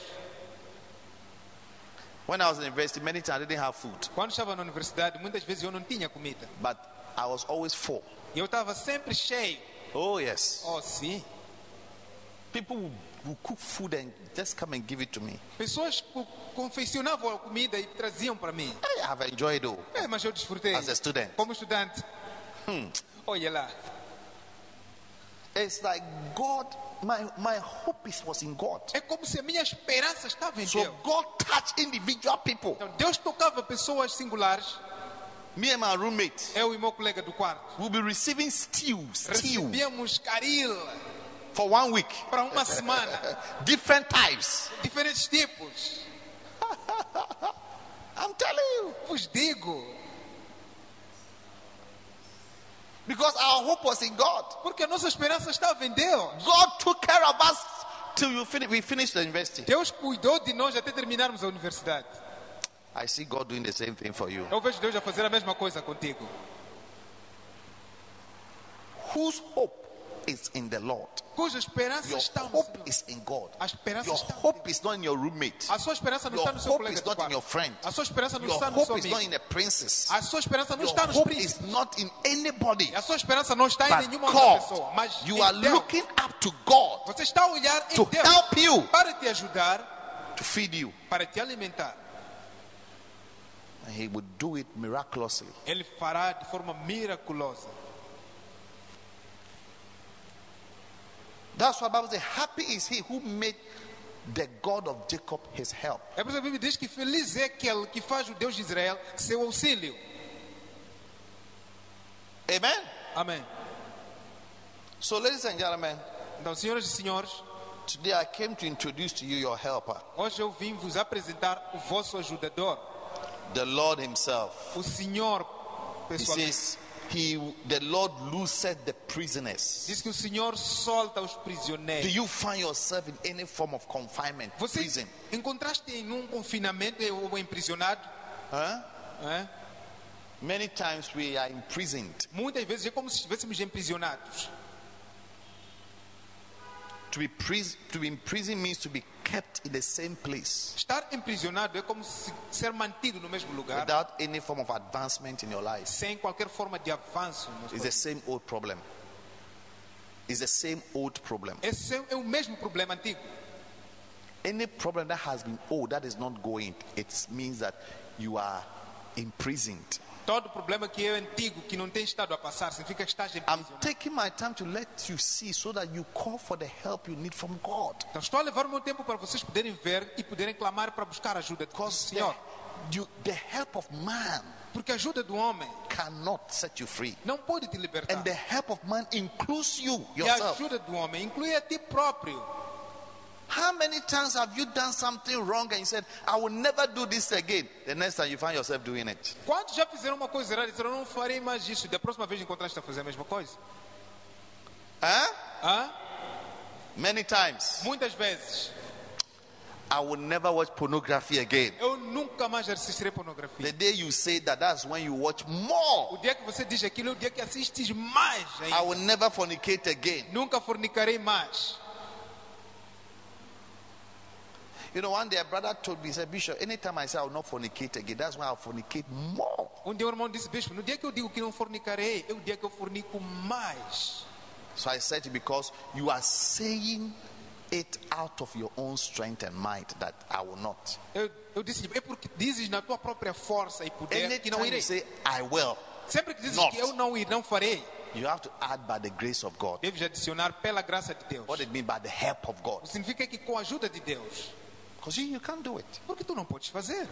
When I was in university, many times I didn't have food, Quando estava na universidade, muitas vezes eu não tinha comida. but I was always full. E eu estava sempre cheio. Oh, yes. Oh, sim. People will cook food and just come and give it to me. Pessoas co- confeccionavam a comida e traziam para mim. I have enjoyed it. É, mas eu desfrutei. As a student. Como estudante. Olha lá. It's like God, my, my hope is, was in God. É como se a minha esperança estava em So Deus. God touched individual people. Então, Deus tocava pessoas singulares. Me and my roommate Eu e meu colega do quarto. will be receiving stew, stew Recebíamos caril for one week. para uma semana. (laughs) Different types. Diferentes tipos. (laughs) I'm telling you. Vos digo. Because our hope was in God. Porque a nossa esperança estava em Deus. God took care of us till you finish, we finished the university. Deus cuidou de nós até terminarmos a universidade. I see God doing the same thing for you. Eu vejo Deus a fazer a mesma coisa contigo. Whose hope is in the Lord? Cuja esperança Your está hope is in God. A esperança Your está em hope is not in your roommate. A sua esperança não Your está no seu hope colega is not in your friend. A sua esperança não Your está no seu hope is not amigo. in a princess. A sua esperança não Your está nos hope is príncipes. not in anybody. A sua esperança não está em But nenhuma outra pessoa. God, Mas you em are Deus. looking up to God Você está a olhar em to Deus help you para te ajudar, to feed you. para te alimentar. And He would do it miraculously. Ele fará de forma miraculosa. That's why the Bible says, Happy is he who made the God of Jacob his help. É por isso que a Bíblia diz que feliz é aquele que faz o Deus de Israel seu auxílio. Amen. Amém. So, ladies and gentlemen, Então, senhoras e senhores, today I came to introduce to you your helper, hoje eu vim vos apresentar o vosso ajudador, the Lord Himself. o Senhor He pessoalmente. says, He the Lord loosed the prisoners. Diz que o Senhor solta os Do prisioneiros. you find yourself in any form of confinement, Você prison? encontraste em um confinamento ou emprisionado? Huh? É? Many times we are imprisoned. Muitas vezes é como se estivéssemos emprisionados. To be, pris- to be in prison means to be kept in the same place Estar emprisionado é como se ser mantido no mesmo lugar, without any form of advancement in your life. sem qualquer forma de avanço. na sua It's the same old problem. It's the same old problem. Esse é o mesmo problema antigo. Any problem that has been old that is not going, it means that you are imprisoned. Todo problema que é antigo, que não tem estado a passar, significa que estás I'm taking my time to let you see so that you call for the help you need from God. Então estou a levar o meu tempo para vocês poderem ver e poderem clamar para buscar ajuda do the, Senhor. you, the help of man Porque a ajuda do homem cannot set you free. não pode te libertar. And the help of man includes you, E a yourself. ajuda do homem inclui a ti próprio. How many times have you done something wrong and you said, I will never do this again? The next time you find yourself doing it. Quantos já fizeram uma coisa errada e disseram, eu não farei mais isso, da próxima vez encontraste a fazer a mesma coisa? Huh? Hã? Many times. Muitas vezes. I will never watch pornography again. Eu nunca mais assistirei pornografia. The day you say that, that's when you watch more. O dia que você diz aquilo é o dia que assistes mais I ainda. will never fornicate again. Nunca fornicarei mais. You know, one day a brother told me, he said, Bishop, anytime I say I will not fornicate again, that's why I'll fornicate more. Um dia o irmão disse, bispo, no dia que eu digo que não fornicarei, é o dia que eu fornico mais. So I said, because you are saying it out of your own strength and might that I will not. Eu, eu disse, é porque dizes na tua própria força e poder que não Anytime you irei. say I will, Sempre que dizes Not. que eu não ir, não farei, you have to add by the grace of God. deves adicionar pela graça de Deus. What it means by the help of God. Significa que com a ajuda de Deus. Because you, you can't do it. Porque tu não podes fazer.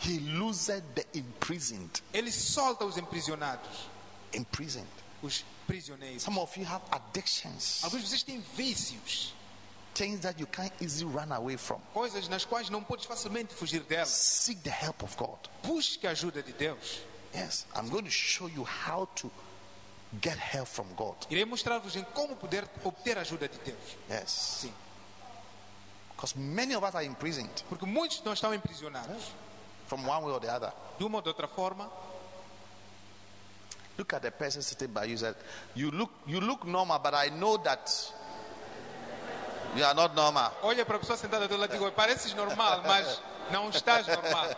He loses the imprisoned. Ele solta os emprisionados, Imprisoned. os prisioneiros. Some of you have addictions, Alguns de vocês têm vícios, things that you can't easily run away from. coisas nas quais não podes facilmente fugir delas. Seek the help of God. Busque a ajuda de Deus. Yes, I'm going to show you how to get help from God. Irei mostrar-vos como poder obter a ajuda de Deus. Yes. Sim. Because many of us are imprisoned Porque muitos não estão emprisionados. from one way or the other. De uma ou de outra forma, Look at the person sitting by you. Said, "You look, you look normal, but I know that you are not normal." olha para a pessoa sentada do lado e digo, pareces normal, mas não estás normal.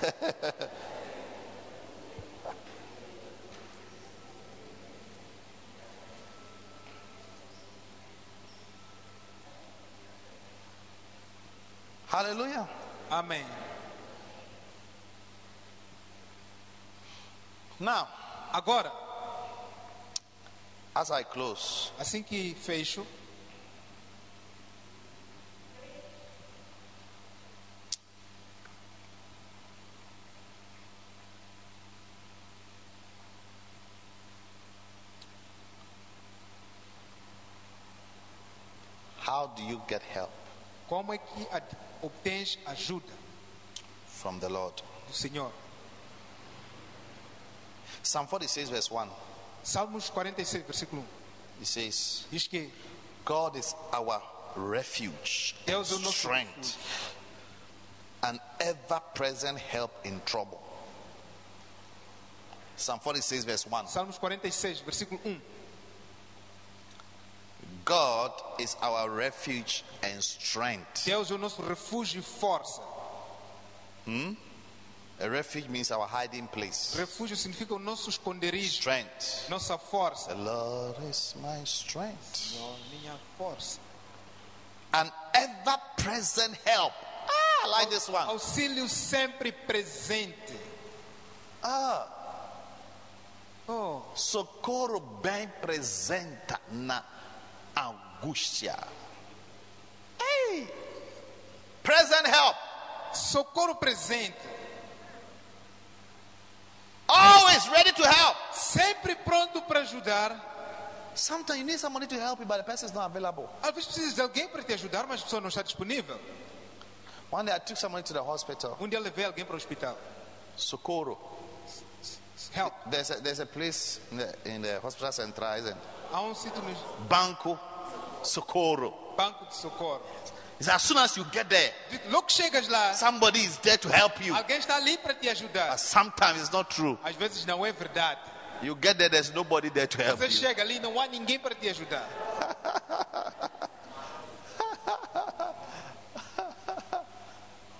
(laughs) Hallelujah. Amém. Now, Agora, as I close, assim que fecho, how do you get help como é que obtens ajuda from the Lord? do Senhor? Psalm 46, verse 1. Salmos 46, versículo 1. It says, Diz que God is our refuge, and Deus é o nosso strength, an ever present help in trouble. Psalm 46, verse 1. Salmos 46, versículo 1. God is our refuge and strength. Deus é o nosso refúgio e força. A refuge means our hiding place. Refúgio significa o nosso esconderijo, Strength. nossa força. The Lord is my strength. Senhor, minha força. An ever present help. Ah, like this one. Auxílio sempre presente. Ah, Oh, socorro bem presente na angústia. Hey, present help. socorro presente. Always ready to help. Sempre pronto para ajudar. Sometimes you need somebody to help you, but the person is not available. Às vezes precisas de alguém para te ajudar, mas a pessoa não está disponível. One day I took somebody to the hospital. Um dia eu levei alguém para o hospital. Socorro. Help. There's a, there's a place in the, in the hospital central, isn't it? Há um sítio no Banco Socorro. banco de socorro. As soon as you get there, Logo chegas lá, somebody is there to help you. alguém está ali para te ajudar. But sometimes it's not true. Às vezes não é verdade. You get there, there's nobody there to help Você you. chega ali, não há ninguém para te ajudar. (laughs)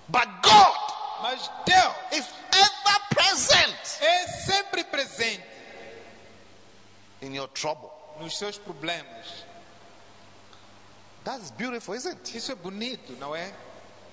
But God Mas Deus is ever present é sempre presente in your trouble. nos seus problemas. That's beautiful, isn't it? Isso é bonito, não é?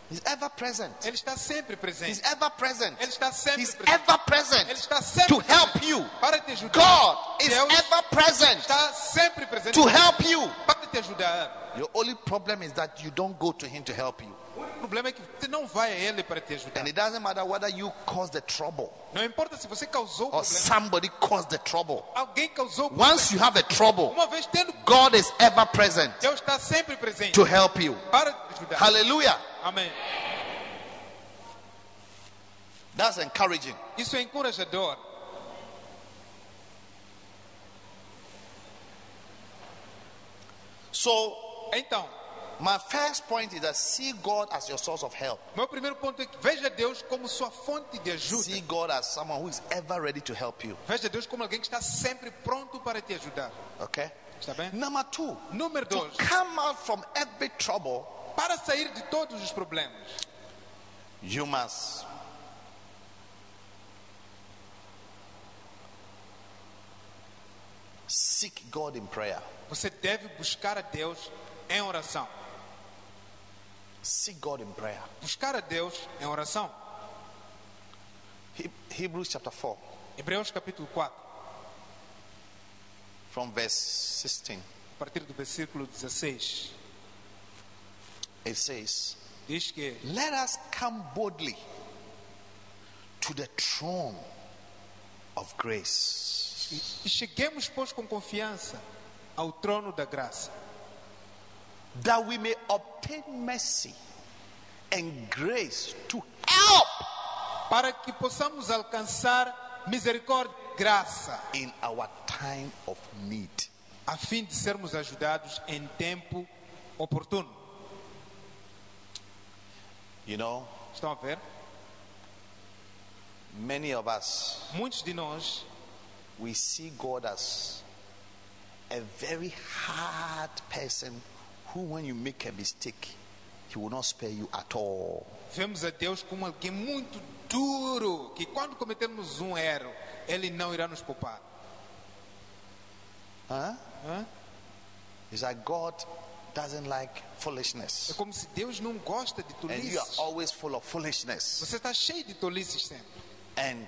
He's ever present. Ele está sempre presente. He's ever present. Ele está sempre He's presente. ever present Ele está sempre to help you. para te ajudar. God is Deus ever present está sempre presente to help you. para te ajudar. Your only problem is that you don't go to Him to help you. O problema é que você não vai a Ele para te ajudar. And it doesn't matter whether you caused the trouble Não importa se você causou o or problema. somebody caused the trouble. Alguém causou o problema. Once you have a trouble, Uma vez tendo, God is ever present Deus está sempre presente to help you. para te ajudar. Hallelujah. Amém. That's encouraging. Isso é encorajador. So, Então, my first point is that see God as your source of help. meu primeiro ponto é que veja Deus como sua fonte de ajuda. See God as someone who is ever ready to help you. Veja Deus como alguém que está sempre pronto para te ajudar. Okay? Está bem? Number two, Número to dois, come out from every trouble, para sair de todos os problemas, you must seek God in prayer. você deve buscar a Deus em oração. Seek God in prayer. Buscar a Deus em oração. He- Hebrews chapter 4, Hebreus capítulo 4, from verse 16. a partir do versículo 16, It says, diz que Let us come boldly to the throne of grace. e cheguemos, pois, com confiança ao trono da graça, that we may obtain mercy and grace to help para que possamos alcançar misericórdia e graça, in our time of need. a fim de sermos ajudados em tempo oportuno. You know, Estão a ver? many of us, Muitos de nós we see God as a very hard person who, when you make a mistake, he will not spare you at all. vemos a Deus como alguém muito duro, que quando cometermos um erro, Ele não irá nos poupar. Huh? It's like God doesn't like É foolishness. como se Deus não gosta de And you are tolices. always full of foolishness. Você está cheio de tolices sempre. And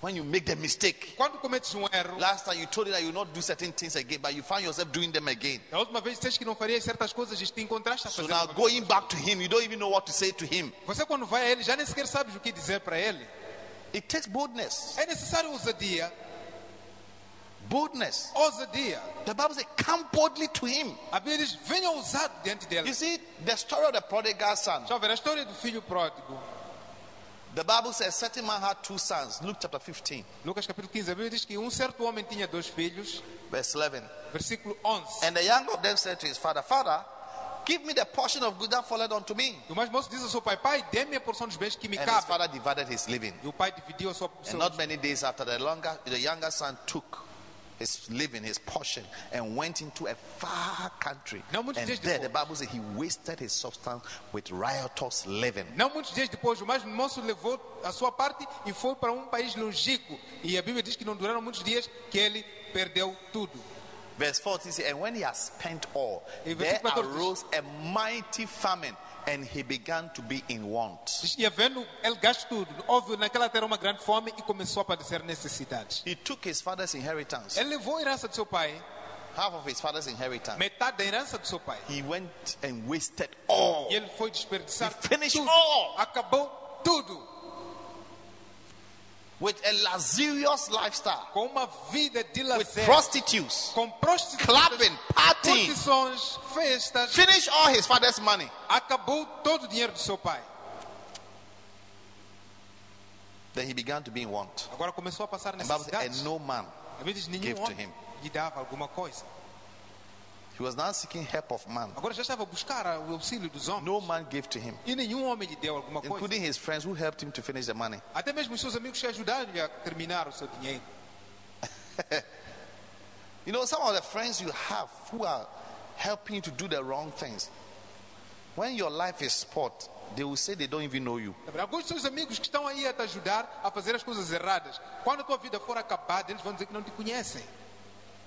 when you make the mistake, Quando cometes um erro, Last time you told me that you will not do certain things again, but you find yourself doing them again. da última vez disseste que não farias certas coisas e te encontraste a So fazer. now novamente. going back to him, you don't even know what to say to him. Você quando vai a Ele já nem sequer sabes o que dizer para Ele. It takes boldness. É necessário ousadia. Boldness. Ousadia. The Bible says, come boldly to him. A Bíblia diz: venha ousado diante dele. You see, the story of the prodigal son. Já ver a história do filho pródigo. The Bible says, certain man had two sons. Luke chapter 15, Lucas capítulo 15, a Bíblia diz que um certo homem tinha dois filhos, verse 11. versículo 11. And the younger of them said to his father, Father, give me the portion of good that falleth unto me. E o mais moço diz ao seu pai: Pai, dê-me a porção dos bens que me And his cabe. father divided his living. E o pai dividiu a sua And seu, not many days after, the, longer, the younger son took his living, his portion, and went into a far country. And there, the. Bible says he wasted his substance with riotous living. Não muitos dias depois, o mais moço levou a sua parte e foi para um país longínquo. E a Bíblia diz que não duraram muitos dias que ele perdeu tudo. Verse 14 says, And when he had spent all, there versículo 14 diz- arose a mighty famine, and he began to be in want. Diz ele gasto tudo, houve naquela terra uma grande fome e começou a padecer necessidades. He took his father's inheritance, Ele levou a herança do seu pai, half of his father's inheritance. metade da herança do seu pai. He went and wasted all. E ele foi desperdiçar He finished tudo. all. Acabou tudo. With a luxurious lifestyle, Com uma vida de with prostitutes, Com prostitutas, clapping, partying. festas. Finish all his father's money. Acabou todo o dinheiro do seu pai. Then he began to be in want. Agora começou a passar and no man. Gave to him. lhe dava alguma coisa. He was now seeking help of man. Agora já estava a buscar o auxílio dos homens. No man gave to him, E nenhum homem lhe deu alguma coisa. including his friends who helped him to finish the money. Até mesmo os seus amigos que ajudaram a terminar o seu dinheiro. (laughs) You know, some of the friends you have who are helping you to do the wrong things, when your life is spoiled, they will say they don't even know you. Alguns dos seus amigos que estão aí a te ajudar a fazer as coisas erradas, quando a tua vida for acabada, eles vão dizer que não te conhecem.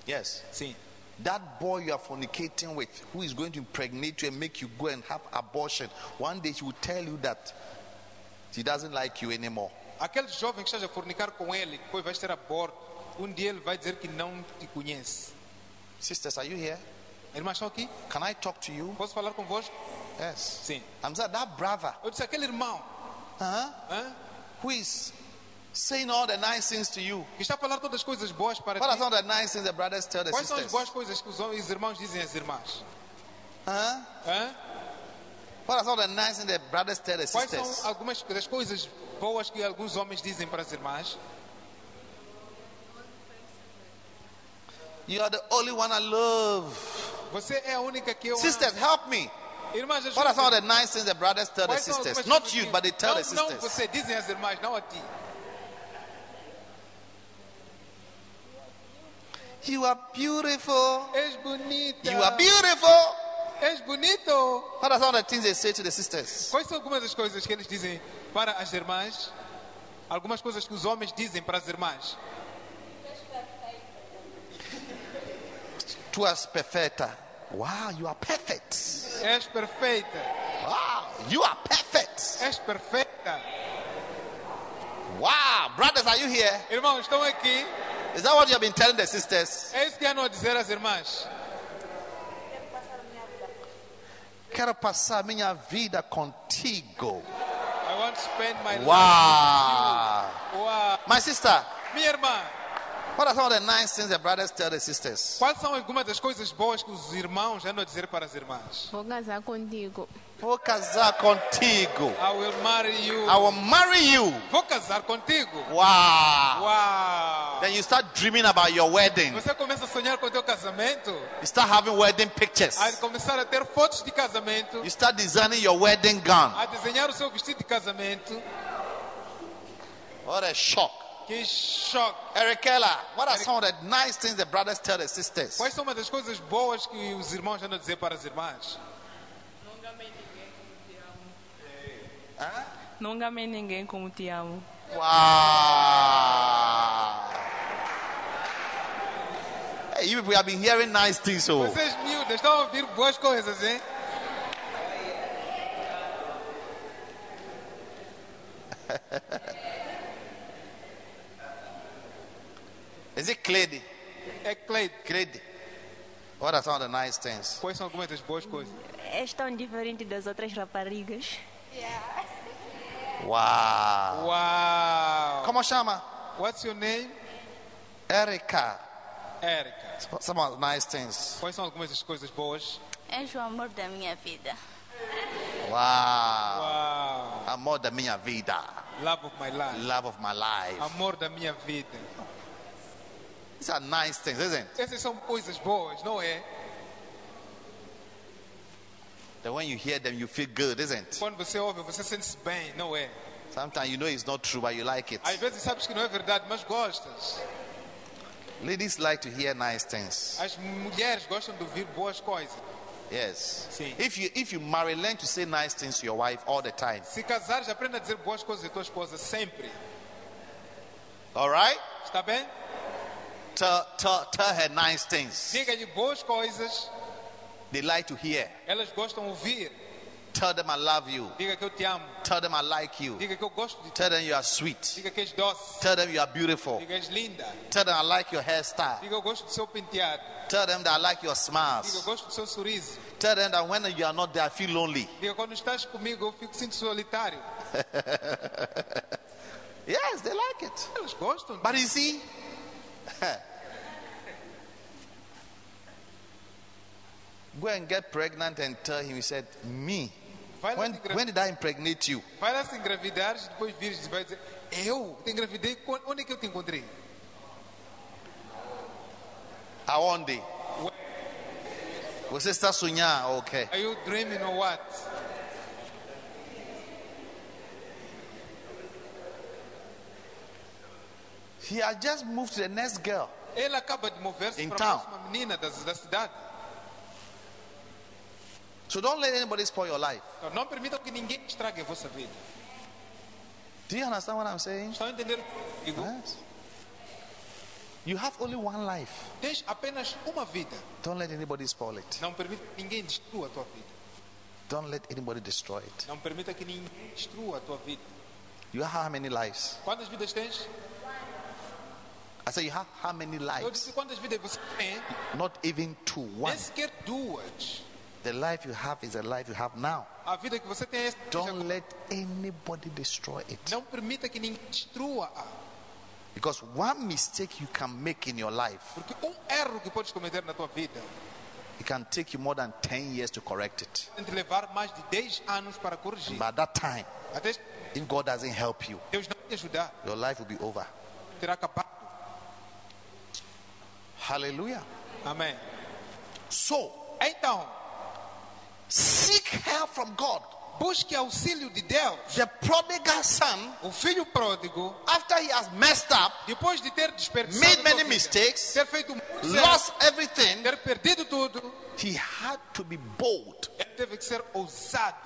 Yes. Sim. That boy you are fornicating with, who is going to impregnate you and make you go and have abortion, one day she will tell you that she doesn't like you anymore. Aquele jovem que estás a fornicar com ele, depois ter aborto, um dia ele vai dizer que não te conhece. Sisters, are you here? Irmãs, estão aqui? Can I talk to you? Posso falar convosco? Yes. Sim. I'm saying that brother Eu disse, aquele irmão huh, hã, who is saying all the nice things to you. que está a falar todas as coisas boas para What are ti. some of the nice things the brothers tell the Quais são as sisters? boas coisas que os irmãos dizem às irmãs? Huh? Hã? What are of the nice things the brothers tell the Quais sisters? são algumas das coisas boas que alguns homens dizem para as irmãs? You are the only one I love. Você é a única que eu amo. Sisters, help me. Irmãs, What are some of the nice things the brothers tell the Quais sisters? Not you, but they tell não, the Não, sisters. você dizem às irmãs, não a ti. You are beautiful. És bonita. You are beautiful. És bonito. What are some of the things they say to the sisters? Quais são algumas das coisas que eles dizem para as irmãs? Algumas coisas que os homens dizem para as irmãs. Tu és perfeita. Wow, you are perfect. És perfeita. Wow, you are perfect. És perfeita. Wow, brothers, are you here? Irmãos, estão aqui. Is that what you have been telling the sisters? É isso que andam a dizer às irmãs. Quero passar minha vida contigo. I want to spend my Wow. life with you. Uau. My sister, Minha irmã, what are some of the nice things the brothers tell the sisters? quais são algumas das coisas boas que os irmãos andam a dizer para as irmãs? Vou casar contigo. Vou casar contigo. I will marry you. I will marry you. Vou casar contigo. Wow. Uau. Then you start dreaming about your wedding. Você começa a sonhar com o teu casamento. You start having wedding pictures. A começar a ter fotos de casamento. You start designing your wedding gown. A desenhar o seu vestido de casamento. What a shock. Que choque. Eric Keller, what are some of the nice things the brothers tell the sisters? Quais são uma das coisas boas que os irmãos andam a dizer para as irmãs? Nunca amei ninguém como te amo. Wow. Hey, you people have been hearing nice things. So, Vocês miúdas estão a ouvir boas coisas, hein? (laughs) is it Clady? É Cleide. Clady. What are some of the nice things? Quais são algumas das boas coisas? És tão diferente das outras raparigas. Wow. Uau! Como chama? What's your name? Erica. Érica. Some of the nice things. Quais são algumas das coisas boas? És o amor da minha vida. Wow. Uau! Amor da minha vida. Love of my life. love of my life. Amor da minha vida. These are nice things, isn't it? Essas são coisas boas, não é? That when you hear them, you feel good, isn't it? Quando você ouve, você sente-se bem, não é? Sometimes you know it's not true, but you like it. Às vezes sabes que não é verdade, mas gostas. Ladies like to hear nice things. As mulheres gostam de ouvir boas coisas. Yes. Sim. If you if you marry, learn to say nice things to your wife all the time. Se casares, aprenda a dizer boas coisas à tua esposa sempre. All right? Está bem? Tell tell tell her nice things. Diga-lhe boas coisas, They like to hear. elas gostam de ouvir. Tell them I love you. Diga que eu te amo. Tell them I like you. Diga que eu gosto de ti. Tell them you are sweet. Diga que és doce. Tell them you are beautiful. Diga que és linda. Tell them I like your hairstyle. Diga eu gosto do seu penteado. Tell them that I like your Diga eu smiles. gosto do seu sorriso. Tell them that when you are not there, I feel lonely. Diga quando estás comigo eu fico sinto solitário. (laughs) Yes, they like it. Elas gostam. But you see, (laughs) go and get pregnant and tell him, he said, Me. When, when did I impregnate you? vai lá se engravidares, depois vires e vai dizer: Eu te engravidei, onde é que eu te encontrei? Aonde? Você está a sonhar? Ok. Are you dreaming or what? He had just moved to the next girl. Ele acaba de mover-se para a próxima menina da, da cidade. So don't let anybody spoil your life. Então, não permitam que ninguém estrague a vossa vida. Do you understand what I'm saying? Estão? Yes. You have only one life. tens apenas uma vida. Don't let anybody spoil it. Não permita que ninguém destrua a tua vida. Don't let anybody destroy it. Não permita que ninguém destrua a tua vida. You have how many lives? Quantas vidas tens? I say you have how many Eu lives? disse quantas vidas você tem? Not even two. One. Nem sequer duas. The life you have is the life you have now. A vida que você tem é essa. Don't let anybody destroy it. Não permita que ninguém destrua-a. Because one mistake you can make in your life, Porque um erro que podes cometer na tua vida it can take you more than 10 years to correct it. tem de levar mais de 10 anos para corrigir. By that time, Até if God doesn't help you, Deus não te ajudar, your life will be over. terá acabado. Hallelujah. Amém. So, Então, seek help from God. busque auxílio de Deus. The prodigal son, O filho pródigo, after he has messed up, depois de ter desperdiçado Made many mistakes, ter feito muitos erros, lost everything, ter perdido tudo, he had to be bold ele teve que ser ousado.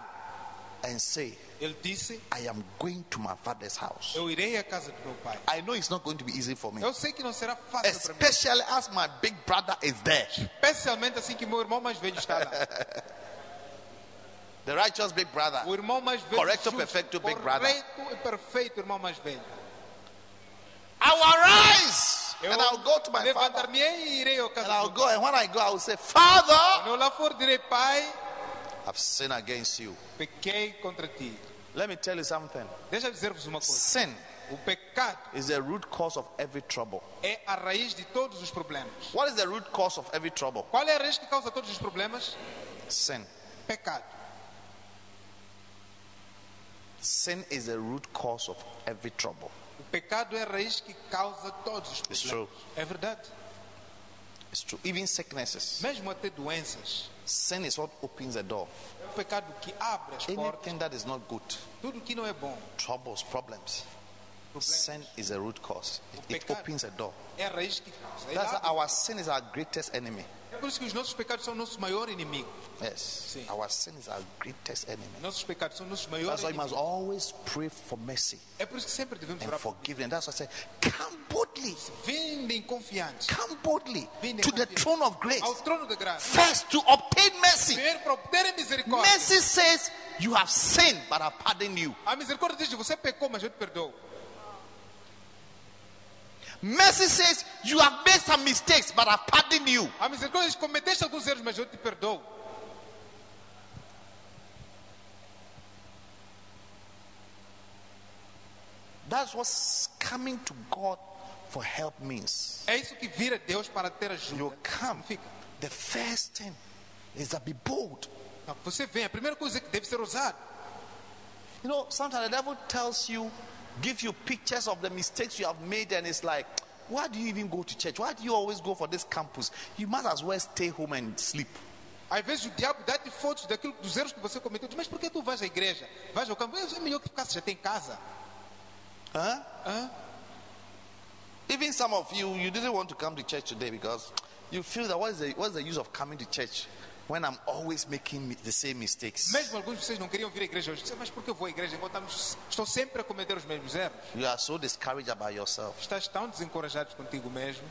and say, Ele disse: I am going to my father's house. Eu irei à casa do meu pai. I know it's not going to be easy for me, Eu sei que não será fácil para mim, especially as my big brother is there. especialmente assim que meu irmão mais velho está lá. (laughs) The righteous big brother. O irmão mais velho, Correcto, justo, perfecto, big brother. correto e perfeito irmão mais velho. I will arise Eu and I'll go to my father. e irei à And I'll go, and when I go, I will say, Father, Quando eu lá for, direi: Pai, I've sinned against you. pequei contra ti. Let me tell you something. Deixa eu dizer-vos uma coisa: Sin o pecado is the root cause of every trouble. é a raiz de todos os problemas. What is the root cause of every trouble? Qual é a raiz que causa todos os problemas? Sin. Pecado. Sin is the root cause of every trouble. O pecado é a raiz que causa todos os It's problemas. É verdade. It's true. Even sicknesses. Mesmo até doenças. Sin is what opens the door. É o pecado que abre as portas. Anything that is not good, Tudo que não é bom. troubles, problems. Sin is the root cause. It, it opens a door. É a raiz que causa. Ele That's our sin is our greatest enemy. É por isso que os nossos pecados são nosso maior inimigo. Yes. Sim. Our sin is our greatest enemy. Nossos pecados são nossos maiores That's why you must always pray for mercy É por isso que sempre devemos and orar por forgiveness. That's why I say, come boldly, Vindem confiantes come boldly Vinde to the throne of grace. ao trono da graça. First to obtain mercy. Para obterem misericórdia. Mercy says you have sinned, but I pardon you. A misericórdia diz: você pecou, mas eu te perdoo. Mercy says you have made some mistakes, but I pardon you. A misericórdia diz: cometeste alguns erros, mas eu te perdoo. That's what coming to God for help means. É isso que vira Deus para ter ajuda. You come. The first thing is to be bold. Você vem, a primeira coisa que deve ser ousado. You know, sometimes the devil tells you give you pictures of the mistakes you have made, and it's like, why do you even go to church? Why do you always go for this campus? You might as well stay home and sleep. Às vezes o diabo dá-te fotos daquilo, dos erros que você cometeu. Mas por que tu vais à igreja? Vais ao campo? É melhor que ficasse já tem casa. Huh? Hã? Even some of you, you didn't want to come to church today because you feel that what is the, what's the use of coming to church when I'm always making the same mistakes? Mesmo alguns de vocês não queriam vir à igreja hoje. Mas por que eu vou à igreja enquanto estou sempre a cometer os mesmos erros? You are so discouraged about yourself. Estás tão desencorajado contigo mesmo.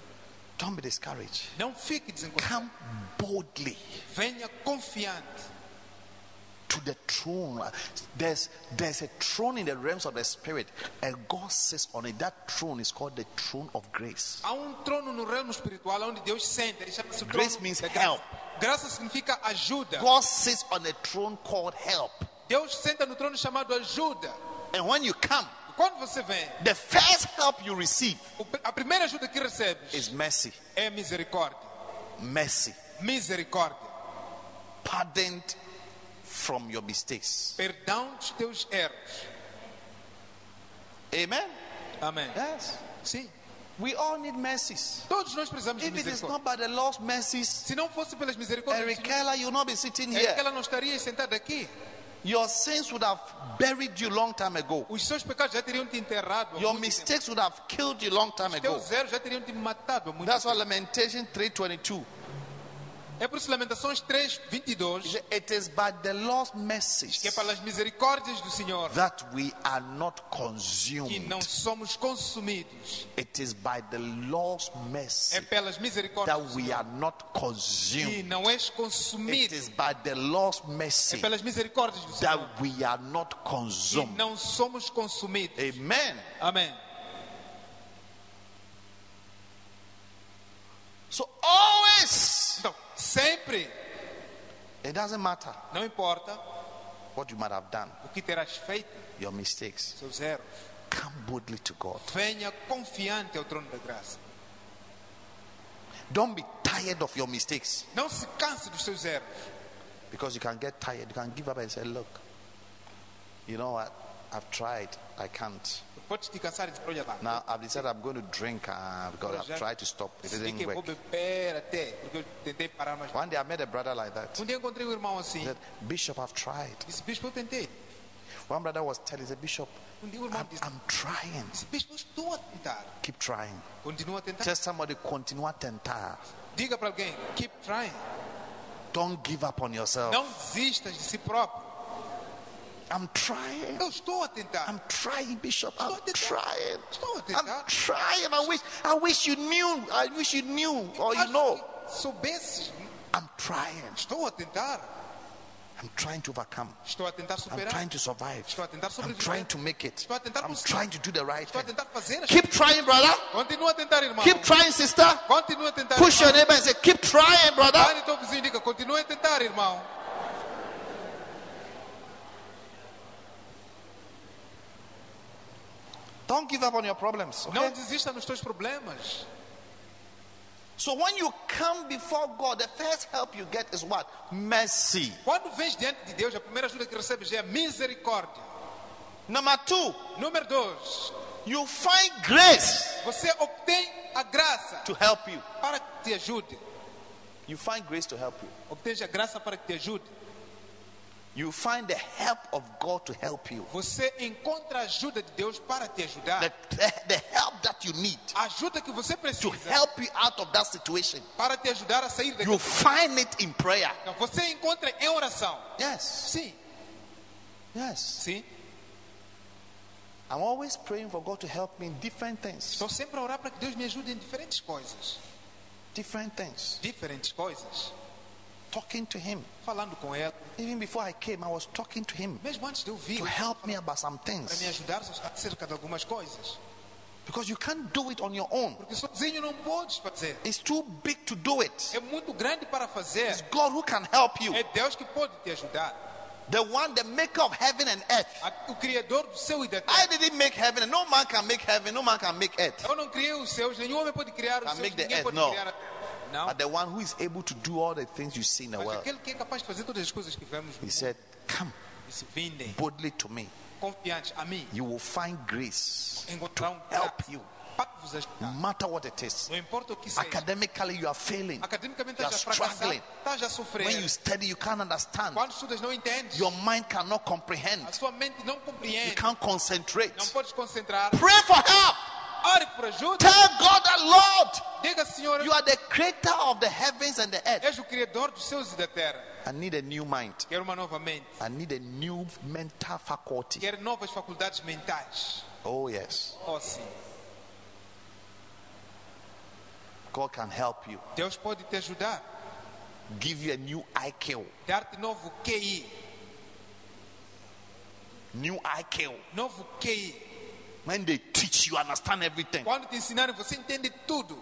Don't be discouraged. Não fique desencorajado. Come boldly Venha confiante. to the throne. There's there's a throne in the realms of the spirit, and God sits on it. That throne is called the throne of grace. Há um trono no reino espiritual onde Deus senta. Grace means help. Graça significa ajuda. God sits on a throne called help. Deus senta no trono chamado ajuda. And when you come, quando você vem, the first help you receive a primeira ajuda que recebes is mercy. é misericórdia. Mercy. Misericórdia. Pardoned from your mistakes. Perdão dos teus erros. Amen. Amém. Yes. Sim. We all need mercies. Todos nós precisamos de If it is not by the Lord's mercies, Se não fosse pelas misericórdias Eric Keller, you will not be sitting here. ela não estaria sentada aqui. Your sins would have buried you long time ago. Os seus pecados já teriam te enterrado. Your muito tempo. mistakes would have killed you long time Os ago. teus erros já teriam te matado há muito That's why. Lamentation 3:22. É por isso Lamentações 3, 22, It is by the Lord's que é pelas misericórdias do Senhor that we are not que consumed. não somos consumidos. It is by the Lord's É mercy pelas misericórdias that do we Senhor are not que consumed. não és It consumido. is by the Lord's É mercy pelas misericórdias do Senhor that we are not que consumed. não somos consumidos. Amen. Amém. So always, Então, sempre, it doesn't matter não importa what you might have done, o que terás feito, your mistakes. seus erros, Come boldly to God. venha confiante ao trono da graça. Don't be tired of your mistakes Não se canse dos seus erros. because you can get tired. You can give up and say, Look, you know what? I've tried. I can't. Now I've decided I'm going to drink uh, because I've tried to stop. It didn't work. mas One day I met a brother like that. He said, Bishop, I've tried. One brother was telling, he said, Bishop, I'm, I'm trying. Keep trying. Tell somebody, continue tentar. Diga para alguém, keep trying. Don't give up on yourself. Não desistas de si próprio. I'm trying. Eu estou a tentar. I'm trying, Bishop. I'm Estou a tentar. trying. Estou a I'm tentar. trying. I wish I wish you knew. I wish you knew or you Acho know. que Soubesses, I'm trying. estou a tentar. I'm trying to overcome. Estou a tentar I'm superar. trying to survive. Estou a tentar I'm sobreviver. trying to make it. Estou a tentar I'm conseguir. trying to do the right Estou a thing. tentar fazer as Keep trying, brother. Continua a tentar, irmão. Keep trying, sister. Continua a tentar. Push your irmão. neighbor and say, Keep trying, brother. Vai no teu vizinho e diga, continua a tentar, irmão. Don't give up on your problems. Não Okay? desista nos teus problemas. So when you come before God, the first help you get is what? Mercy. Quando vens diante de Deus, a primeira ajuda que recebes é a misericórdia. Number two, Número dois, you find grace você obtém a graça to help you. para que te ajude. You find grace to help you. Obtens a graça para que te ajude. You find the help of God to help you. Você encontra a ajuda de Deus para te ajudar. The, the, help that you need A ajuda que você to precisa help you out of that situation. para te ajudar a sair daqui. You find it in prayer. Então, Você encontra em oração. Yes. Sim, Yes. sim. I'm always praying for God to help me in different things. Estou sempre a orar para que Deus me ajude em diferentes coisas. Different things. Diferentes coisas. Talking to Him. Falando com Ele. Even before I came, I was talking to Him Mesmo antes de eu vir, to help me about some para me things. ajudar acerca de algumas coisas. Because you can't do it on your own. Porque sozinho não podes fazer. It's too big to do it. É muito grande para fazer. It's God who can help you. É Deus que pode te ajudar. The one, the maker of heaven and earth. O Criador do céu e da I terra. didn't make heaven, and no man can make heaven, no man can make earth. Eu não criei os céus, nenhum homem pode criar os céus, ninguém pode criar a terra. Não. But the one who is able to do all the things you see in the world. aquele que é capaz de fazer todas as coisas que vemos He said, Come, Disse, boldly to me. confiantes a mim. You will find grace Encontrarão um help you. no matter what it is. Não importa o que seja. Academically, you are failing. You are estás a fracassar, struggling. estás a sofrer. When you study, you can't understand. Quando estudas não entendes. Your mind cannot comprehend. A sua mente não You can't concentrate. Não podes concentrar. Pray for help. Ore por ajuda. Tell God that, Lord, Diga, Senhor, you are the creator of the heavens and the earth. és o Criador dos céus e da terra. I need a new mind. Quero uma nova mente. I need a new mental faculty. Quero novas faculdades mentais. Oh, yes. Oh, sim. God can help you. Deus pode te ajudar. Give you a new IQ. Dar-te novo QI. New IQ. Novo QI. When they teach you, understand everything. Quando te ensinarem, você entende tudo.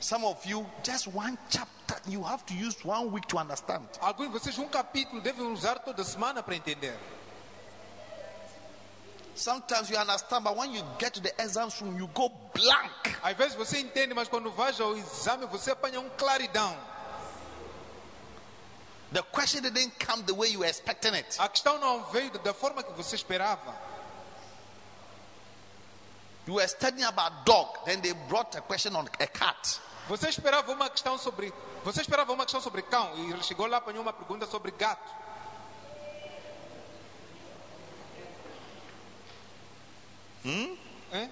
Some of you, just one chapter, you have to use one week to understand. Alguns de vocês, um capítulo, devem usar toda semana para entender. Sometimes you understand, but when you get to the exam room, you go blank. Às vezes você entende, mas quando vai ao exame, você apanha um claridão. The question didn't come the way you were expecting it. A questão não veio da forma que você esperava. You were studying about dog, then they brought a question on a cat. Você esperava uma questão sobre. Você esperava uma questão sobre cão e ele chegou lá apanhou uma pergunta sobre gato. Hum? É?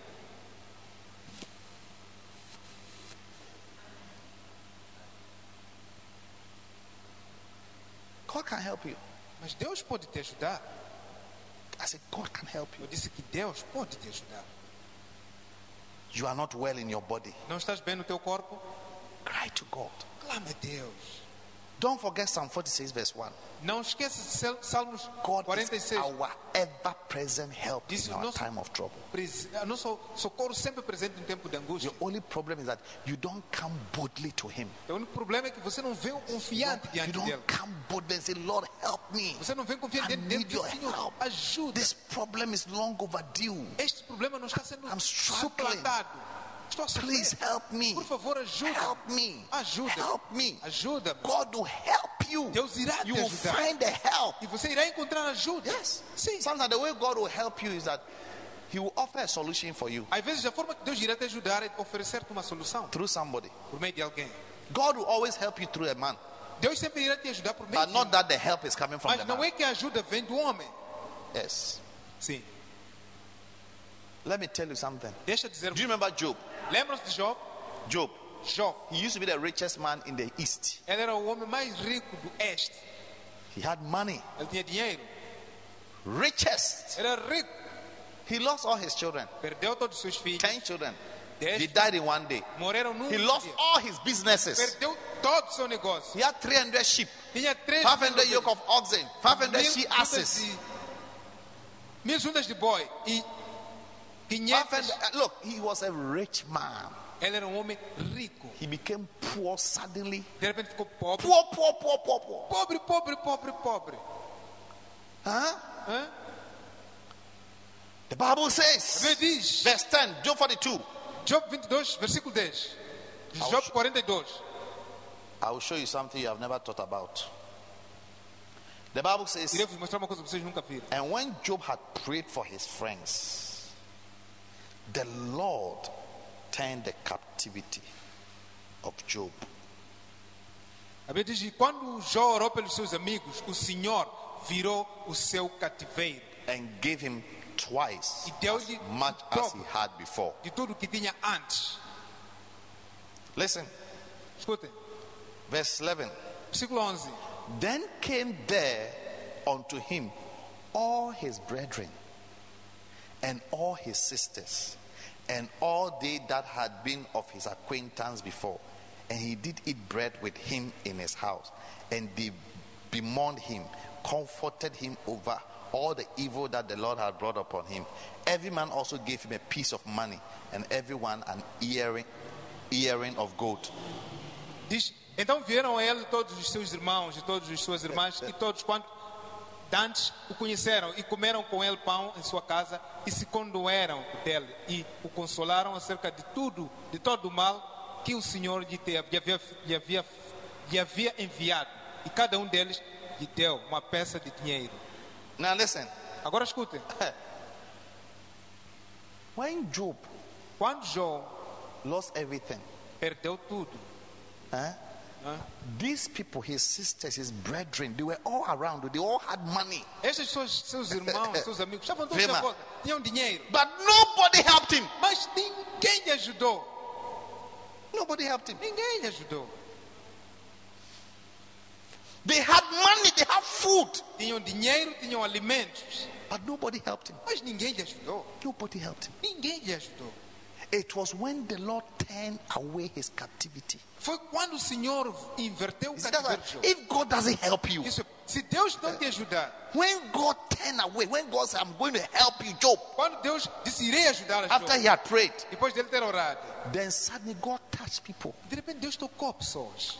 God can help you. Mas Deus pode te ajudar. I said, God can help you. Eu disse que Deus pode te ajudar. You are not well in your body. Não estás bem no teu corpo? Cry to God. Clama a Deus. Don't forget Psalm 46, verse 1. Não esqueça Sal- Salmos God is 46. our ever present help Disse in our time of trouble. Ah, nosso socorro sempre presente em tempo de angústia. The only problem is that you don't come boldly to Him. O único problema é que você não vem confiante You diante dele. don't come boldly and say, Lord, help me. Você não vem confiante I diante dele need your Senhor, help. ajuda. This problem is long overdue. Este problema não está sendo I'm struggling. suplantado. Estou a sofrer. Please help me. Por favor, ajuda. Help me. Ajuda. Help me. Ajuda. God will help you. Deus irá te You will ajudar. find the help. E você irá encontrar ajuda. Yes. Sim. Sometimes the way God will help you is that He will offer a solution for you Às vezes a forma que Deus irá te ajudar é oferecer-te uma solução through somebody. por meio de alguém. God will always help you through a man, Deus sempre irá te ajudar por meio but de not that the help is coming from Mas the não man. é que a ajuda vem do homem. Yes. Sim. Let me tell you something. Deixa eu dizer. Do you remember Job? Lembram-se de Job? Job. Job. He used to be the richest man in the east. Ele era o homem mais rico do. He had money. Ele tinha dinheiro. Richest. Era rico. He lost all his children. Perdeu todos os seus filhos. Ten children. He died in one day. He lost all his businesses. Perdeu todo seu negócio. He had 300 sheep, Tinha três 500 yoke of oxen, 500 she asses. Mil juntas de boi e 500. 500 uh, Look, he was a rich man. Ele era um homem rico. He became poor suddenly. De repente ficou pobre. Poor, poor, poor, poor, poor. Pobre, pobre, pobre, pobre. Huh? Hã? The Bible says, verse 10, Job 42. Job 22, versículo 10. Job 42. I will show you something you have never thought about. The Bible says, Irei vos mostrar uma coisa que vocês nunca viram. And when Job had prayed for his friends, the Lord turned the captivity of Job. Diz quando Jó orou pelos seus amigos, o Senhor virou o seu cativeiro and gave him twice e deu-lhe as much as he had before. de tudo que tinha antes. Listen, Escutem, verse 11. versículo 11. Then came there unto him all his brethren and all his sisters and all they that had been of his acquaintance before. And he did eat bread with him in his house. And they bemoaned him, comforted him over all the evil that the Lord had brought upon him. Every man also gave him a piece of money, and everyone an earring, earring of gold. Então vieram a ele todos os seus irmãos e todas as suas irmãs e todos quantos dantes o conheceram e comeram com ele pão em sua casa e se condoeram dele e o consolaram acerca de tudo, de todo o mal que o Senhor lhe, te- lhe havia, lhe havia, lhe havia enviado. E cada um deles lhe deu uma peça de dinheiro. Now listen. Agora escutem. (laughs) When Job Quando João lost everything, perdeu tudo, huh? These people, his sisters, his brethren, they were all around. They all had money. estes pessoas, seus irmãos, seus amigos, estavam todos Vema. à volta, tinham dinheiro, But nobody helped him. mas ninguém ajudou. Nobody helped him. Ninguém lhe ajudou. They had money, they had food, Tinham dinheiro, tinham alimentos, but nobody helped him. mas ninguém lhe ajudou. Nobody helped him. Ninguém lhe ajudou. It was when the Lord turned away his captivity. Foi quando o Senhor inverteu o cativeiro if God doesn't help you, Isso, se Deus não te ajudar, when God turned away, when God said, I'm going to help you, Job, quando Deus disse irei ajudar a after he had prayed, depois dele ter orado, then suddenly God touched people, de repente Deus tocou pessoas,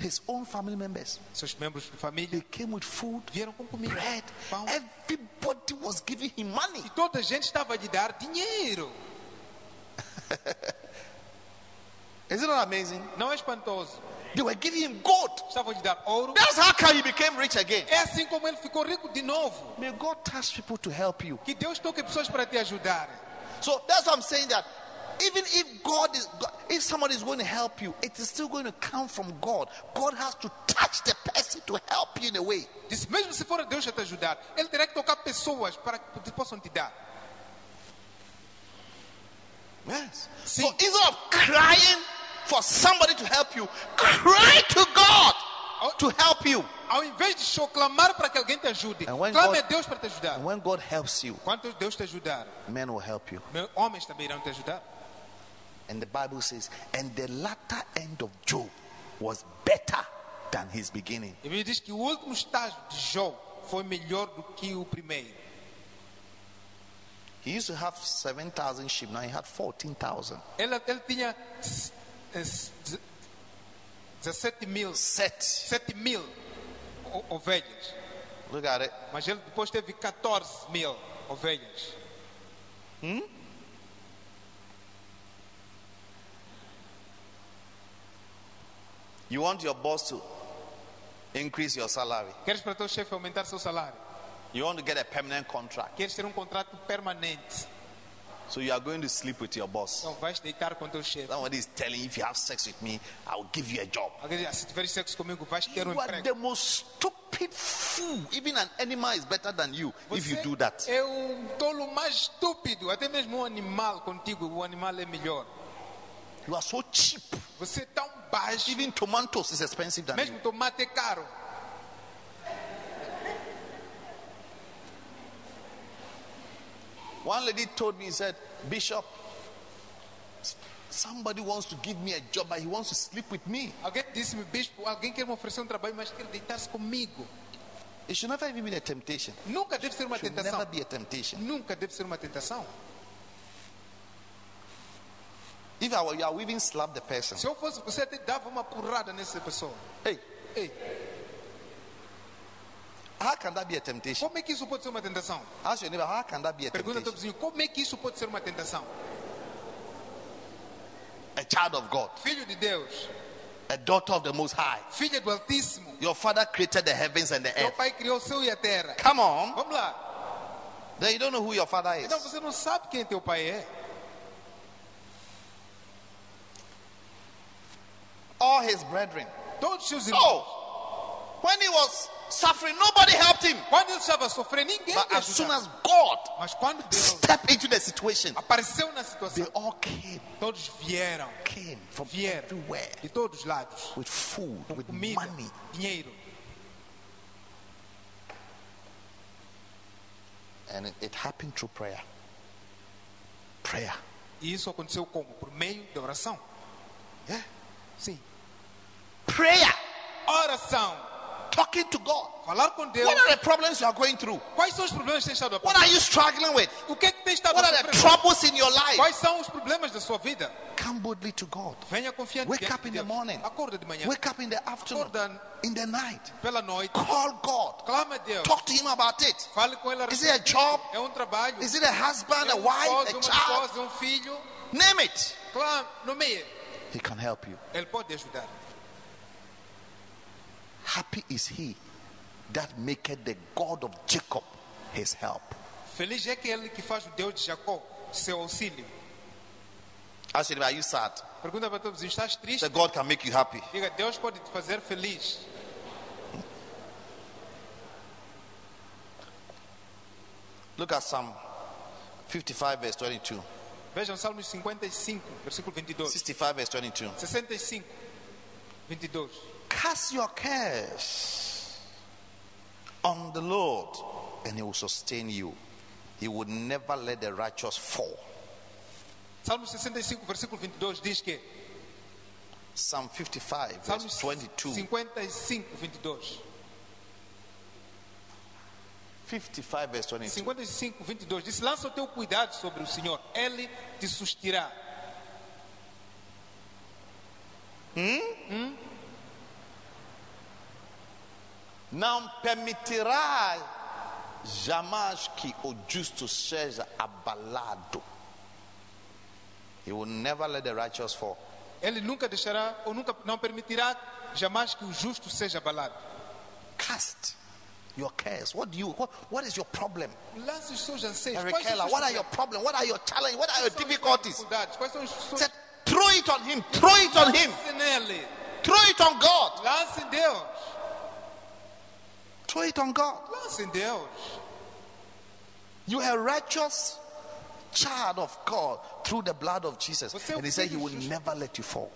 his own family members. seus membros de They família, came with food, vieram com comida, bread. pão, Everybody was giving him money. e toda a gente estava a lhe dar dinheiro. Is it not amazing? Não é espantoso. They were giving him gold. Estavam a dar ouro. That's how come he became rich again. É assim como ele ficou rico de novo. May God touch people to help you. Que Deus toque pessoas para te ajudar. So that's what I'm saying that even if God is if somebody is going to help you, it is still going to come from God. God has to touch the person to help you in a way. Disse, mesmo se for Deus a te ajudar, Ele terá que tocar pessoas para que possam te dar. Yes. See- So instead of crying for somebody to help you, cry to God to help you. Ao invés de clamar para que alguém te ajude, And when clame God- a Deus para te ajudar. And when God helps you, Quando Deus te ajudar, men will help you. homens também irão te ajudar. And the Bible says, and the latter end of Job was better than his beginning. E diz que o último estágio de Jó foi melhor do que o primeiro. He used to have 7,000 sheep, now he had 14,000. Ele, ele tinha s- s- 17 mil, Set. 7 mil o- ovelhas. Look at it. Mas ele depois teve 14 mil ovelhas. You want your boss to increase your salary. Queres para teu chefe aumentar seu salário? You want to get a permanent contract. Queres ter um contrato permanente? So you are going to sleep with your boss. Então vais deitar com teu chefe. Somebody is telling you if you have sex with me, I will give you a job. Alguém diz, "Ah, se tiveres sexo comigo, vais ter um You are emprego. the most stupid fool. Even an animal is better than you if you Você do that. é um tolo mais estúpido. Até mesmo um animal contigo, o animal é melhor. You are so cheap. Você é tão baixo. Even tomatoes is expensive than you. Mesmo tomate é caro. One lady told me, he said, Bishop, somebody wants to give me a job, but he wants to sleep with me. Alguém disse-me, bispo, alguém quer me oferecer um trabalho, mas quer deitar-se comigo. It should never even be a temptation. Nunca deve ser uma should tentação. never be a temptation. Nunca deve ser uma tentação. If I were you, I would even slap the person. Se eu fosse você, até dava uma porrada nessa pessoa. Hey, Ei, how can that be a temptation? como é que isso pode ser uma tentação? Ask your neighbor, how can that be a Pergunta ao teu temptation? vizinho, como é que isso pode ser uma tentação? A child of God, Filho de Deus, a daughter of the Most High. filha do Altíssimo. Your father created the heavens and the Teu earth. pai criou o céu e a terra. Come on. Vamos lá. Then you don't know who your father is. Então você não sabe quem teu pai é. All his brethren. Todos os seus oh! irmãos. Oh, when he was suffering, nobody helped him. Quando ele estava sofrendo, ninguém But as soon as God Mas quando Deus stepped into the situation, apareceu na they situação, all came, todos vieram. came from Vieram everywhere de todos os lados. with food, Com with comida, money. dinheiro. And it, it happened through prayer. Prayer. E isso aconteceu como? Por meio da oração. Yeah. Sim. Prayer. Oração. Talking to God. Falar com Deus. What are the problems you are going through? Quais são os problemas que tens estado a What passar? are you struggling with? O que é que tens estado What a are the sofrer? troubles in your life? Quais são os problemas da sua vida? Come boldly to God. Venha confiante Wake up in the morning. Acorda de manhã. Wake up in the afternoon, Acorda in the night. pela noite. Call God. Clama a Deus. Talk to Him about it. Fale com ele a Is it a job? É um trabalho. Is it a husband, é a um wife, esposo, a uma child? esposa, um filho. Name it. Clama, nomeie. He can help you. Ele pode ajudar. Happy is he that maketh the God of Jacob his help. Feliz é aquele que faz o Deus de Jacó seu auxílio. Ask him, are you sad? Pergunta para todos, estás triste? Say, God can make you happy. Diga, Deus pode te fazer feliz. Look at Psalm 55, verse 22. Vejam Salmos 55, versículo 22. 65, verse 22. 65, 22. Cast your cares on the Lord, and he will sustain you. He would never let the righteous fall. Salmo 65, versículo 22 diz que Psalm 55, verse 22. 55, 22. 55, verse 22. 55, 22 diz: Lança o teu cuidado sobre o Senhor, Ele te sustirá. Hmm? Hmm? Não permitirá jamais que o justo seja abalado. He will never let the righteous fall. Ele nunca deixará ou nunca não permitirá jamais que o justo seja abalado. Cast your cares. What do you? What, what is your problem? Lance os seus anseios. Eric Quais são Keller, os what are your problems? What are your challenges? What are your difficulties? Quais são os seus Said, throw it on him. Throw it on him. Throw it on God. Lance em Deus. It on God. Em Deus. You are a righteous child of God through the blood of Jesus. Você um And he said he will never let you fall.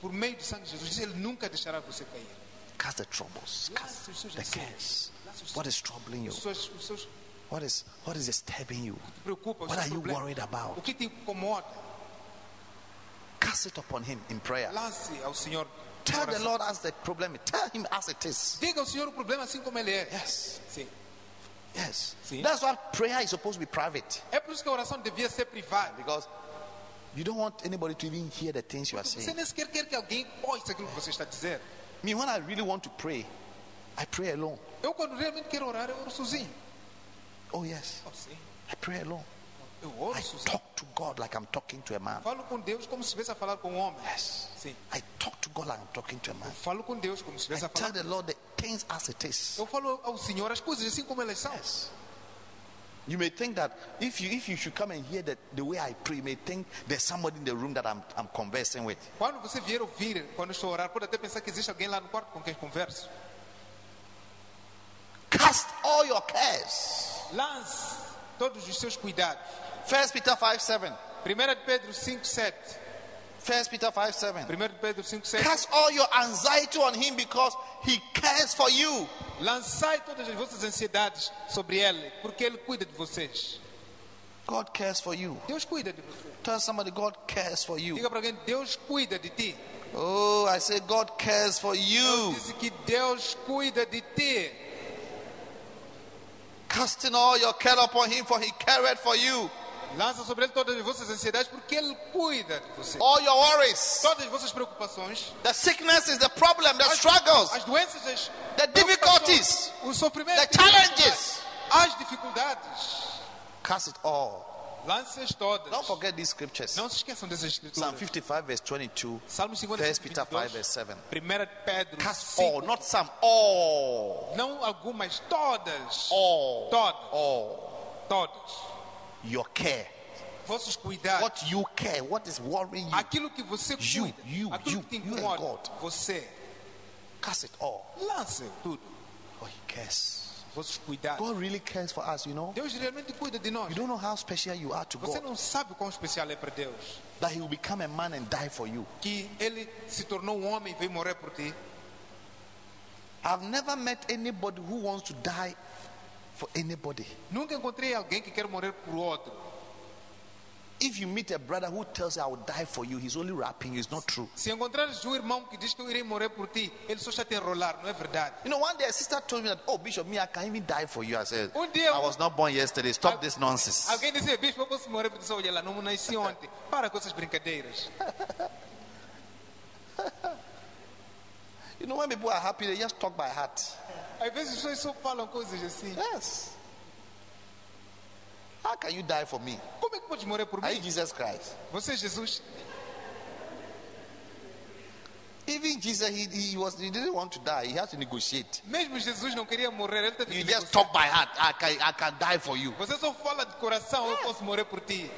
Por meio do sangue de Jesus, ele nunca deixará você cair. Cast the troubles. Cast Lance os seus the cares. What is troubling you? os seus, os seus What is what is disturbing you? te preocupa, os What are you worried about? O que te incomoda? Cast it upon him in prayer. Lance ao Senhor. Tell the. Lord as the problem. Tell him as it is. Diga ao Senhor o problema assim como ele é. Yes. Sim. Yes. See? That's why prayer is supposed to be private. É por isso que a oração devia ser privada. Because you don't want anybody to even hear the things you are saying. Você nem sequer quer que alguém ouça aquilo que você está dizer. Me, when I really want to pray, I pray alone. Eu, quando realmente quero orar, eu oro sozinho. Oh, yes. Oh, sim. I pray alone. Eu oro I talk to God like I'm talking to a man. Falo com Deus como se estivesse a falar com um homem. Yes. Sim. I talk to God like I'm talking to a man. Falo com Deus como se estivesse a tell falar. the Lord the things as it is. Eu falo ao Senhor as coisas assim como elas são. Yes. You may think that if you if you should come and hear the, the way I pray, you may think there's somebody in the room that I'm I'm conversing with. Quando você vier ouvir, quando eu estou orar, pode até pensar que existe alguém lá no quarto com quem converso. Cast all your cares. Lance todos os seus cuidados. First Peter 5 7. 1 de Pedro 5, 7. First Peter 5 7. 1 Pedro 5, 7. Cast all your anxiety on him because he cares for you. Lançai todas as vossas ansiedades sobre ele, porque ele cuida de vocês. God cares for you. Deus cuida de você. Tell somebody God cares for you. Diga para alguém, Deus cuida de ti. Oh, I say God cares for you. Diz que Deus cuida de ti. Casting all your care upon him, for he careth for you. Lança sobre ele todas as vossas ansiedades, porque ele cuida de você. All your worries. Todas as vossas preocupações, The sickness is the problem, the struggles, as doenças, as the difficulties, o sofrimento, the challenges. as dificuldades. Cast it all. Todas. Don't forget these scriptures. Não se esqueçam dessas Psalm escrituras. 55, verse 22. Salmo 55, 1 Peter 5, 22, verse 7. 1 Pedro Cast 5, all, not some, all. não algumas, todas. All. Todas. All. Todas. Your care. Vossos cuidados. What you care, what is worrying you. Aquilo que você You, cuida. you, aquilo you, que you and. God. Você. Cast it all. Lance tudo. Oh, he cares. Vossos cuidados. God really cares for us, you know. Deus realmente cuida de nós. You don't know how special you are to Você God. não sabe quão especial é para Deus. That He will become a man and die for you. Que Ele se tornou um homem e veio morrer por ti. I've never met anybody who wants to die for anybody. Nunca encontrei alguém que quer morrer por outro. If you meet a brother who tells you I will die for you, he's only rapping. It's not true. Se encontrares um irmão que diz que eu irei morrer por ti, ele só está te enrolar, não é verdade? You know, one day a sister told me that, oh, Bishop, me, I can even die for you. I said, Um dia- I was not born yesterday. Stop this nonsense. Alguém dizia, bispo, eu posso morrer por ti? Olha lá, não nasci (laughs) ontem. Para com essas brincadeiras. (laughs) You know, when people are happy, they just talk by heart. Às vezes as pessoas só falam coisas assim. Yes. How can you die for me? Como é que podes morrer por Are mim? Jesus Christ? Você é Jesus. Even Jesus, he, he was he didn't want to die. He had to negotiate. Mesmo Jesus não queria morrer, ele teve You que just negociar. talk by heart. I can I can die for you. Você só fala de coração, eu posso morrer por ti.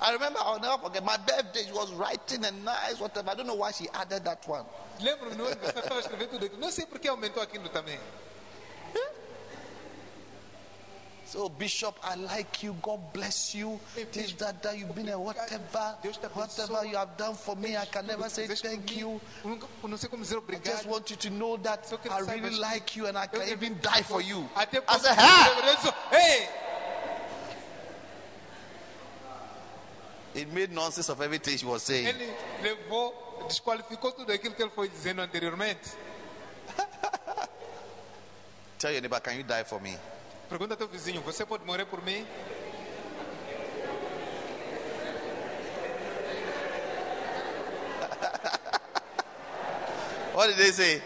I remember I'll never forget my birthday. She was writing and nice, whatever. I don't know why she added that one. Lembro-me no aniversário, estava a escrever tudo aquilo. Não sei porque aumentou aquilo também. (laughs) So, Bishop, I like you. God bless you. This, that, that. You've been a whatever, whatever you have done for me. I can never say thank you. Eu nunca- eu não sei como dizer I just want you to know that I really like you and I can even die for you. I said, dizer It made nonsense of everything she was saying. Ele levou, desqualificou tudo aquilo que ele foi dizendo anteriormente. (laughs) Tell your neighbor, can you die for me? Pergunta ao teu vizinho, você pode morrer por mim? (laughs) What did they say?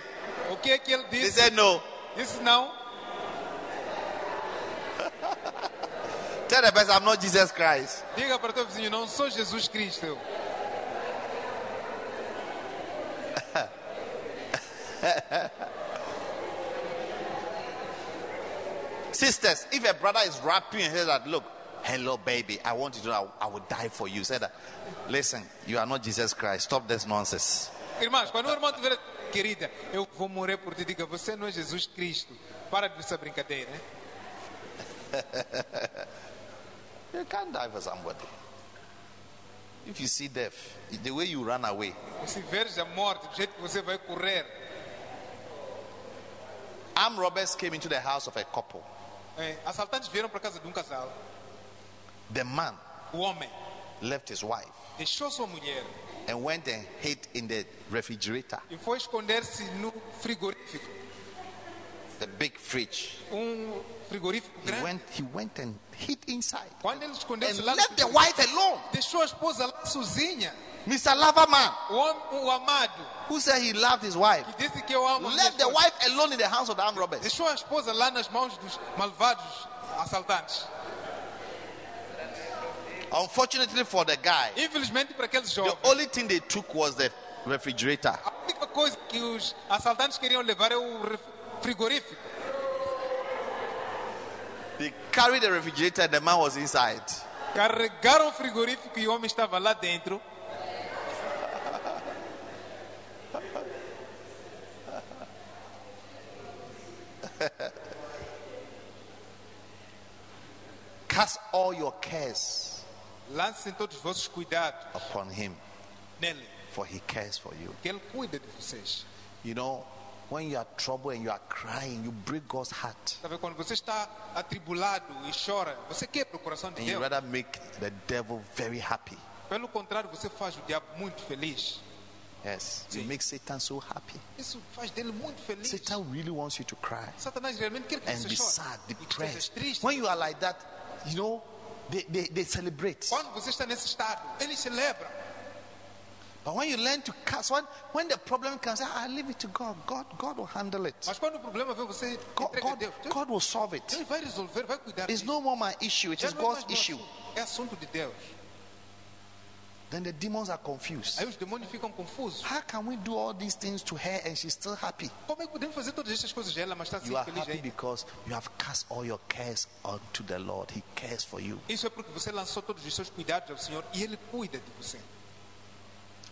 O que é que ele They disse? said no. Disse não. Tell the person, I'm not Jesus Christ. Diga para o teu vizinho, não sou Jesus Cristo. (laughs) Sisters, if a brother is rapping and says that, look, hello, baby, I want you to know I, I will die for you. Say that, listen, you are not Jesus Christ. Stop this nonsense. Irmãos, quando o irmão tiver, querida, eu vou morrer por ti, diga, você não é Jesus Cristo. Para de essa brincadeira. (laughs) You can't die for somebody. If you see death, the way you run away, veres a morte, do jeito que você vai correr, armed robbers came into the house of a couple. é, assaltantes vieram para casa de um casal. The man O homem left his wife deixou sua mulher and went and hid in the refrigerator, e foi esconder-se no frigorífico. The big fridge. Frigorífico He went, he went and hid inside Quando ele escondeu-se and lá, left the wife alone. deixou a esposa lá sozinha. Mr. Loverman, O, o amado, who said he loved his wife, que disse que eu amo left the wife alone in the hands of the armed robbers. deixou a esposa lá nas mãos dos malvados assaltantes. Unfortunately for the guy, Infelizmente para aqueles the only thing they took was the refrigerator. a única coisa que os assaltantes queriam levar é o frigorífico. They carried the refrigerator and the man was inside. Carregaram o frigorífico e o homem estava lá dentro. Cast all your cares Lancem todos os vossos cuidados upon him, nele, for he cares for you. que ele cuida de vocês. You know, when you are troubled and you are crying, you break God's heart. Sabe, quando você está atribulado e chora, você quebra o coração de And you Deus. rather make the devil very happy. Pelo contrário, você faz o diabo muito feliz. Yes. You See. make Satan so happy. Isso faz dele muito feliz. Satan really wants you to cry Satanás realmente quer que and você be chore. sad, depressed. When you are like that, you know, they, they, they celebrate. Quando você está nesse estado, eles celebram. But when you learn to cast, when, when the problem comes, ah, I leave it to God. God, God will handle it. Mas quando o problema vem, você God, God, Deus. God will solve it. Deus vai resolver, vai cuidar It's no more my issue, it is não é mais God's issue. É assunto de Deus. Then the demons are confused. Aí os demônios ficam confusos. How can we do all these things to her and she's still happy? Como é que podemos fazer todas estas coisas a ela, mas está You are feliz happy ainda? because you have cast all your cares onto the Lord. He cares for you. Isso é porque você lançou todos os seus cuidados ao Senhor e Ele cuida de você.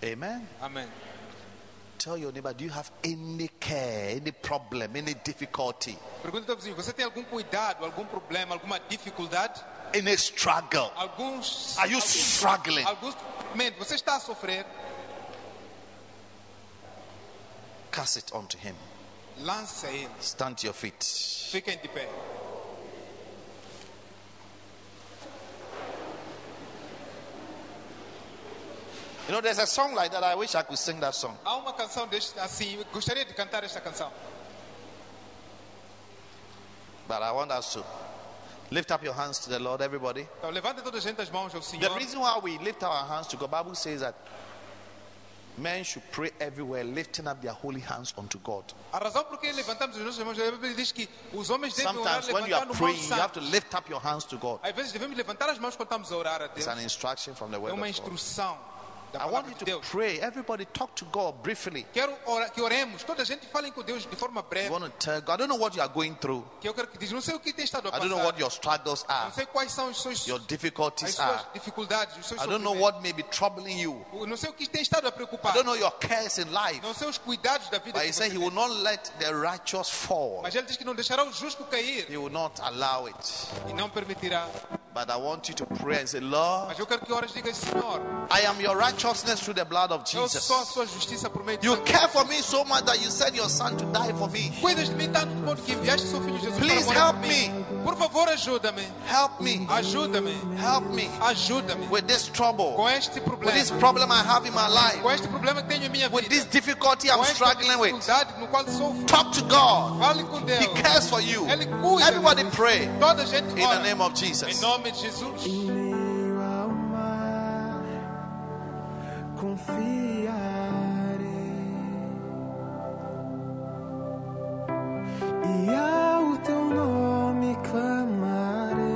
Amen. Amen. Tell your neighbor, do you have any care, any problem, any difficulty, Pergunta ao vizinho, você tem algum cuidado, algum problema, alguma dificuldade? any struggle? Alguns. Are you alguns, struggling? alguns você está a sofrer? Cast it unto him. Lance a Ele. Stand to your feet. Fiquem de pé. You know, there's a song like that. I wish I could sing that song. Há uma canção deste, assim, gostaria de cantar esta canção. But I want us to lift up your hands to the Lord, everybody. Então, levante toda a gente as mãos ao The reason why we lift our hands to God, Bible says that men should pray everywhere, lifting up their holy hands unto God. A razão por que levantamos as nossas mãos, a Bíblia diz que os homens devem orar Sometimes when you are praying, you have to lift up your hands to God. Às vezes devemos levantar as mãos quando estamos a orar a It's an instruction from the É word uma of God. Da I want palavra you de Deus. pray. Everybody talk to God briefly. Quero que oremos, toda a gente fale com Deus de forma You breve. want to tell God, I don't know what you are going through. Que eu quero que diz, não sei o que tem estado a I don't know passar. what your struggles are, Não sei quais são os seus, your as difficulties suas are. dificuldades, os seus I don't know what may be troubling you. Não sei o que tem estado a I preocupar. don't know your cares in life. Não sei os cuidados da vida But he said he will not let the righteous fall. Mas ele diz que não deixará o justo cair He will not allow it. e não permitirá. But I want you to pray and say, Lord, Mas eu quero que ores diga, Senhor, I am your righteousness through the blood of eu Jesus. sou a sua justiça por meio You care for me so much that you sent your son to die for me. Cuidas de mim tanto que enviaste seu filho Jesus Please para help morrer por favor, ajuda-me. Help me. Ajuda-me. Help me Ajuda-me. with this trouble, Com este with this problem I have in my life, Com este problema que tenho em minha with this difficulty I'm struggling with. no qual sofro. Talk to God. Fale com Deus. He cares for you. Ele cuida. Everybody pray Toda gente in the name of Em nome de Jesus. Confiarei. E ao teu nome clamarei.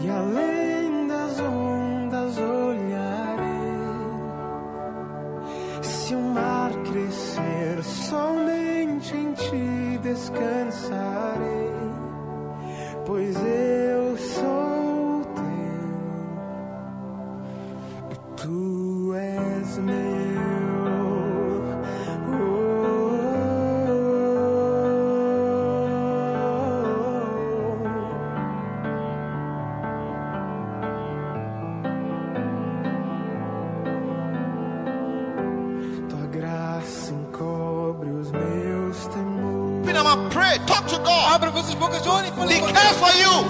E além das ondas olharei. Se o mar crescer somente em ti descansarei pois eu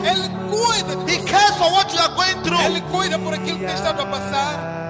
Ele cuida. He cares for what you are going through. Ele cuida por aquilo que estado a passar.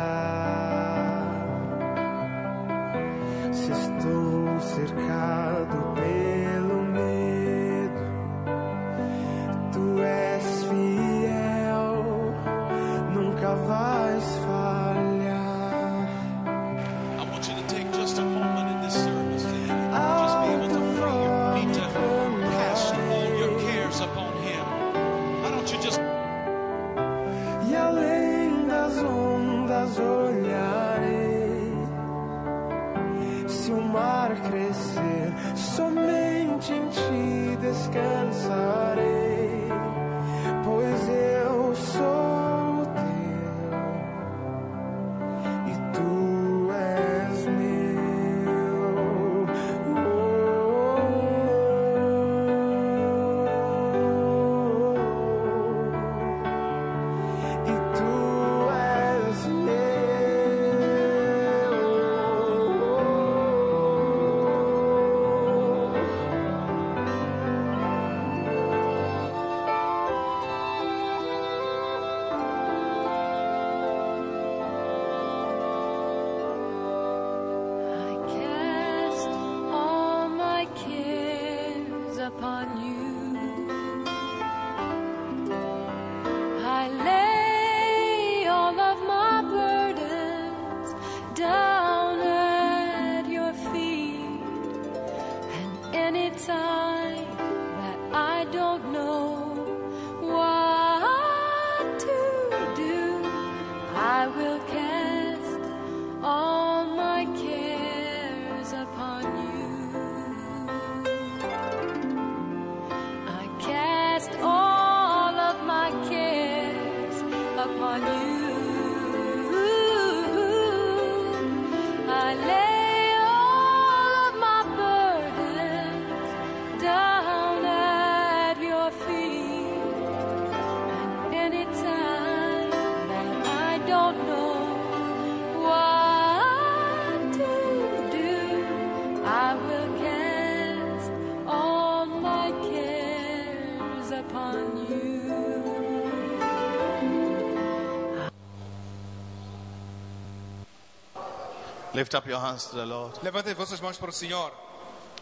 Lift up your hands to the Lord. Levantem vossas mãos para o Senhor.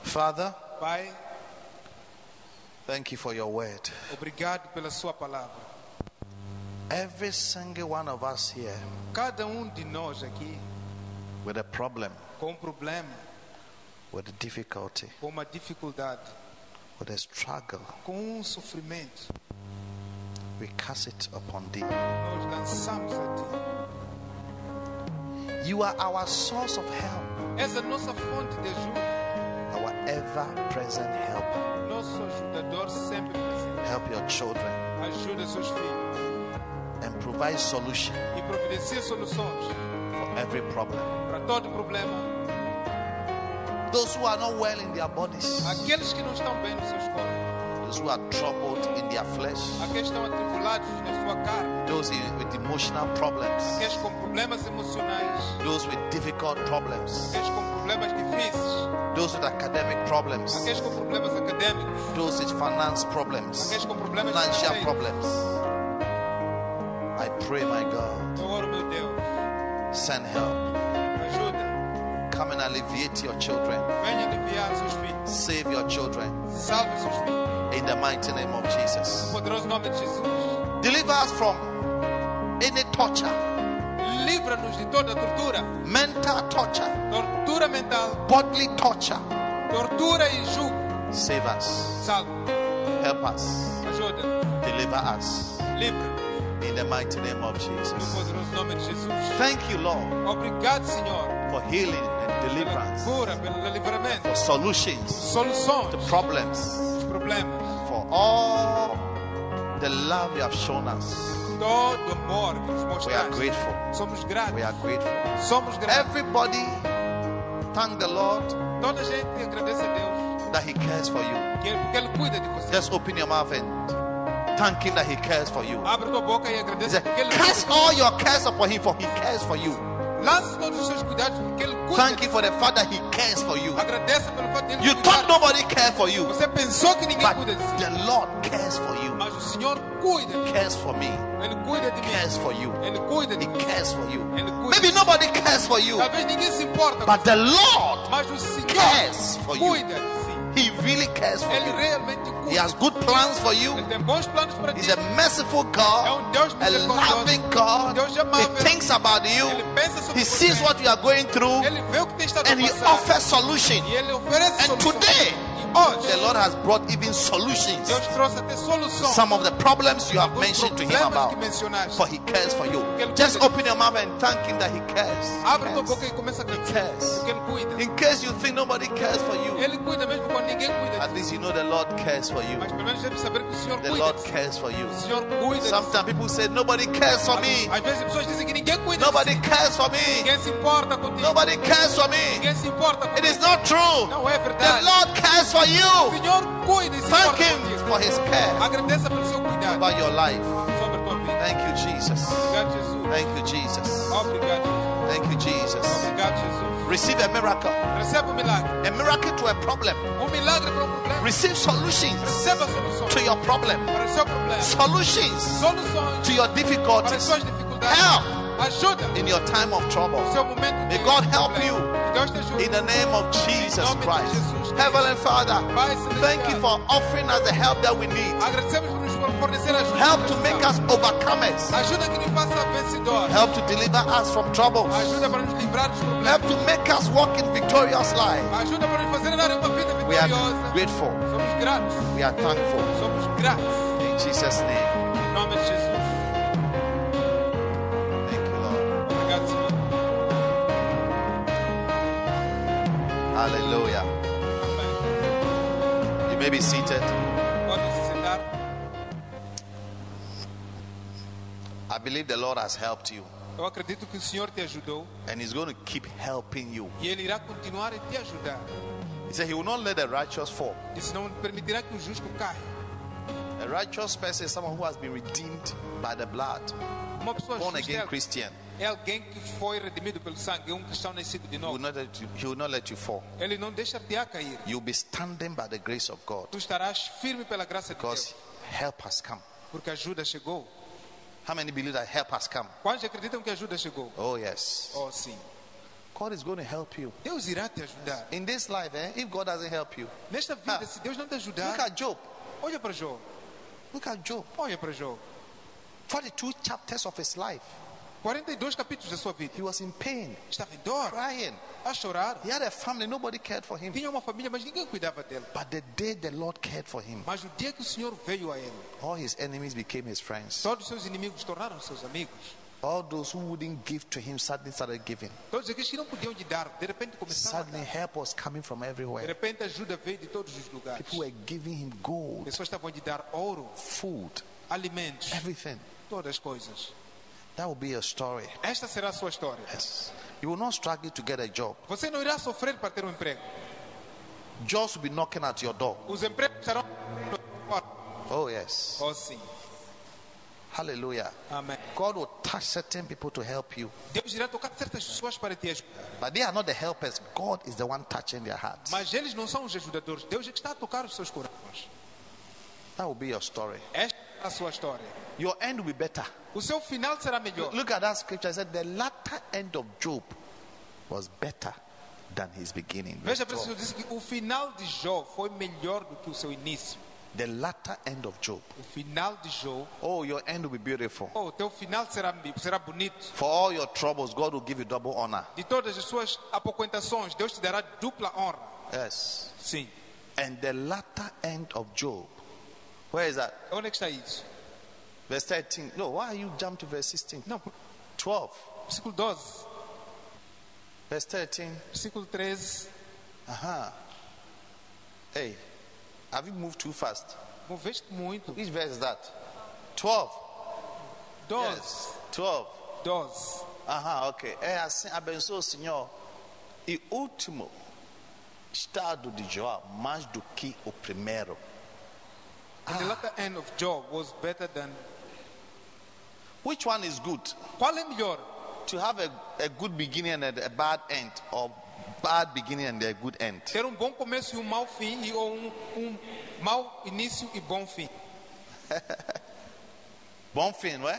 Father, Pai, thank you for your word. obrigado pela sua palavra. Every single one of us here Cada um de nós aqui with a problem, com um problema, with a difficulty, com uma dificuldade, with a struggle, com um sofrimento. we cast it upon thee. nós lançamos a ti. You are our source of help, És a nossa fonte de ajuda, our ever present helper. nosso ajudador sempre presente. Help your children Ajuda seus filhos and provide solution e providencie soluções for every problem. para todo problema. Those who are not well in their bodies, Aqueles que não estão bem nos seus corpos, those who are troubled in their flesh, aqueles que estão atribulados na sua carne, those in- with emotional problems, aqueles com problemas emocionais, those with difficult problems, aqueles com problemas difíceis, those with academic problems, aqueles com problemas acadêmicos, those with finance problems, aqueles com problemas financial financeiros. problems. I pray, my God, Eu oro, meu Deus, send help. Come and alleviate your children. Venha aliviar seus filhos. Save your children Salve seus filhos. in the mighty name of Jesus. No poderoso nome de Jesus. Deliver us from any torture, Livra-nos de toda tortura. mental torture, Tortura mental, bodily torture. tortura e julgo. Save us. Salve. Help us. Ajuda. Deliver us Livra-nos. in the mighty name of No Jesus. poderoso nome de Jesus. Thank you, Lord, Obrigado, Senhor, for healing and deliverance, cura, pelo livramento, for solutions to problems, for all the love you have shown us. todo amor que nos We are grateful. Somos gratos. We are grateful. Somos gratos. Everybody, thank the Lord Toda gente agradece a Deus that He cares for you. que ele, porque Ele cuida de você. Just open your mouth and thank Him that He cares for you. Abre tua boca e Cast all your cares upon Him, for He cares for you. Lance todos os seus cuidados porque Ele cuida. Thank Him for the fact that He cares for you. Agradeça pelo fato dele You cuidar. thought nobody cared for you, Você pensou que ninguém but cuida de si. the Lord cares for you. Mas o Senhor cuida de mim. Cares for me. Ele cuida de mim. Cares for you. Ele cuida de He mim. cares for you. Ele cuida. Maybe nobody cares for you, Talvez ninguém se importa. but the Lord, Mas o Senhor cares for you. Cuida de si. He really cares for Ele you. realmente He cuida. has good plans for you. Ele tem bons planos para ti. He's a merciful É God, um Deus a misericordioso. loving God. Deus He amável. thinks about you. Ele pensa sobre He você. sees what you are going through Ele vê o que tem estado a and He passar. offers solution. E ele oferece And soluções. today, E hoje, The Lord has brought even solutions. Deus trouxe até soluções. Some of the problems you have mentioned to Him about. For He cares for you. Just open your mouth and thank Him that He cares. He Abre tua cares. boca e começa a agradecer. cares. Porque Ele cuida. In case you think nobody cares for you, Ele cuida mesmo quando ninguém cuida at least you know the Lord cares for you. Mas pelo menos deve saber que o Senhor The cuida Lord cares for you. O Senhor cuida. Sometimes people say nobody cares for me. Às vezes pessoas dizem que ninguém cuida Nobody cares for me. Ninguém se importa contigo. Nobody cares for me. Ninguém se importa It not true. Não é The. Lord cares for O you. Senhor cuida e se Thank importa Him contigo. for His care Agradeça pelo seu cuidado over your life. sobre a tua vida. Thank you, Jesus. Obrigado, Jesus. Thank you, Jesus. Obrigado, Jesus. Thank you, Jesus. Obrigado, Jesus. Receive a miracle. Receba um milagre. A miracle to a problem. Um milagre para um problema. Receive solutions Receba soluções to your problem. para o seu problema. Solutions Soluções to your para as difficulties suas dificuldades. Help. Ajuda in your time of trouble. no seu momento May de God help problema. you Que Deus te ajude. In the name of Jesus nome de Christ. Jesus Cristo. Heavenly Father, Pai celestial. thank you for offering us the help that we need. Agradecemos por nos fornecer ajuda. Help que to make precisamos. us overcomers. Ajuda que nos faça vencedor. Help to deliver us from troubles. Ajuda para nos livrar dos problemas. Help to make us walk in victorious life. Ajuda para nos fazer andar em uma vida We are vitoriosa. grateful. Somos gratos. We are thankful. Somos gratos. In Jesus' name. Hallelujah. You may be seated. Podem se sentar. I believe the Lord has helped you Eu acredito que o Senhor te ajudou and He's going to keep helping you. e Ele irá continuar a te ajudar. He said He will not let the righteous fall. Isso não permitirá que o justo caia. A righteous person is someone who has been redeemed by the blood, Uma pessoa born again Christian. É alguém que foi redimido pelo sangue, é um cristão nascido de novo. he will not let you fall. Ele não deixa-te a cair. You'll be standing by the grace of God Tu estarás firme pela graça de because Deus, help has come. porque a ajuda chegou. How many believe that help has come? Quantos acreditam que a ajuda chegou? Oh, yes. Oh, sim. God is going to help you. Deus irá te ajudar. In this life, eh, if God doesn't help you, Nesta vida, Ah. se Deus não te look ajudar, at Job. olha para Jó. Look at Job. Olha para Jó. 42 chapters of his life. 42 capítulos da sua vida. He was in pain, Estava em dor, crying. a chorar. He had a family, nobody cared for him. Tinha uma família, mas ninguém cuidava dele. But the day the Lord cared for him, Mas o dia que o Senhor veio a ele, all his enemies became his friends. todos os seus inimigos tornaram seus amigos. All those who wouldn't give to him suddenly started giving. Todos aqueles que não podiam lhe dar, de repente começaram a Suddenly, dar. help was coming from De everywhere. repente a ajuda veio de todos os lugares. People were giving him gold, Pessoas estavam a lhe dar ouro, food, alimentos, everything. todas as coisas. That will be a story. Esta será a sua história. Yes. You will not struggle to get a job. Você não irá sofrer para ter um emprego. Jobs will be knocking at your door. Os empregos estarão. Oh, yes. Oh, sim. Hallelujah. Amém. God will touch certain people to help you. Deus irá tocar certas pessoas para te ajudar. But they are not the helpers. God is the one touching their hearts. Mas eles não são os ajudadores. Deus é que está a tocar os seus corações. That will be your story. Esta a sua história. Your end will be better. O seu final será melhor. Look at that scripture. It said the latter end of Job was better than his beginning. Veja, 12. disse que o final de Jó foi melhor do que o seu início. The latter end of Job. O final de Jó, Oh, your end will be beautiful. oh, teu final será, será bonito. For all your troubles, God will give you double honor. De todas as suas apoquentações, Deus te dará dupla honra. Yes. Sim. And the latter end of Job. Where is that? Onde é que está isso? Verse 13. No, why are you jump to verse 16? Não, 12. versículo 12, Verse 13. versículo 13. Uh-huh. Hey, have you moved too fast? Moveste muito. Which verse is that? 12. 12, Yes. 12. 12. Aham, ok. É assim, abençoa o Senhor. E último estado de Jó, mais do que o primeiro. And the latter end of Job was better than. Which one is good? Qual é melhor? To have a, a good beginning and a, a bad end, or bad beginning and a good end? Ter um bom começo e um mau fim, e, ou um, um mau início e bom fim. Bom fim, não é?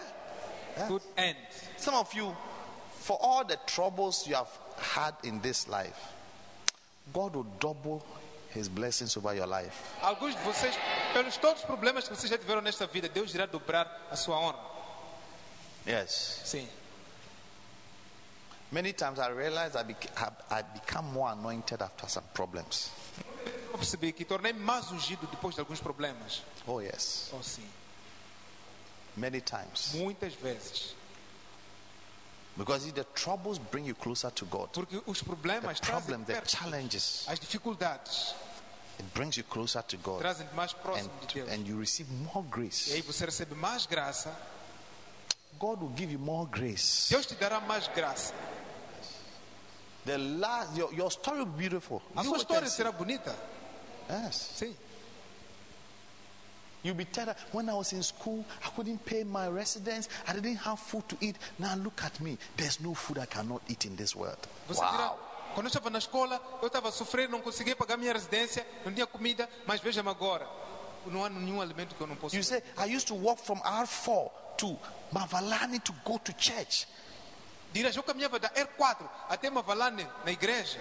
Good end. Some of you, for all the troubles you have had in this life, God will double his blessings over your life. Alguns de vocês, pelos todos os problemas que vocês já tiveram nesta vida, Deus irá dobrar a sua honra. Yes. Sim. Many times I realize I, bec- have- I become more anointed after some problems. Eu percebi que tornei-me mais ungido depois de alguns problemas. Oh, yes. Oh, sim. Many times. Muitas vezes. Because the troubles bring you closer to God. Porque os The problemas trazem problem, the perto. challenges, As dificuldades it brings you closer to God. trazem mais And, próximo de Deus. and you receive more E aí grace. você recebe mais graça. God will give you more grace. Deus te dará mais graça. The last, your, your story will be beautiful. A You sua história será bonita. Yes. Sim. You'll be telling when I was in school, I couldn't pay my residence, I didn't have food to eat. Now look at me. There's no food I cannot eat in this world. Wow. quando eu estava na escola, eu estava sofrendo, não conseguia pagar minha residência, não tinha comida, mas veja-me agora. Não há nenhum alimento que eu não possa You say, I used to walk from R4 to Mavalani to go to church. Dirás, eu caminhava da R4 até Mavalane, na igreja.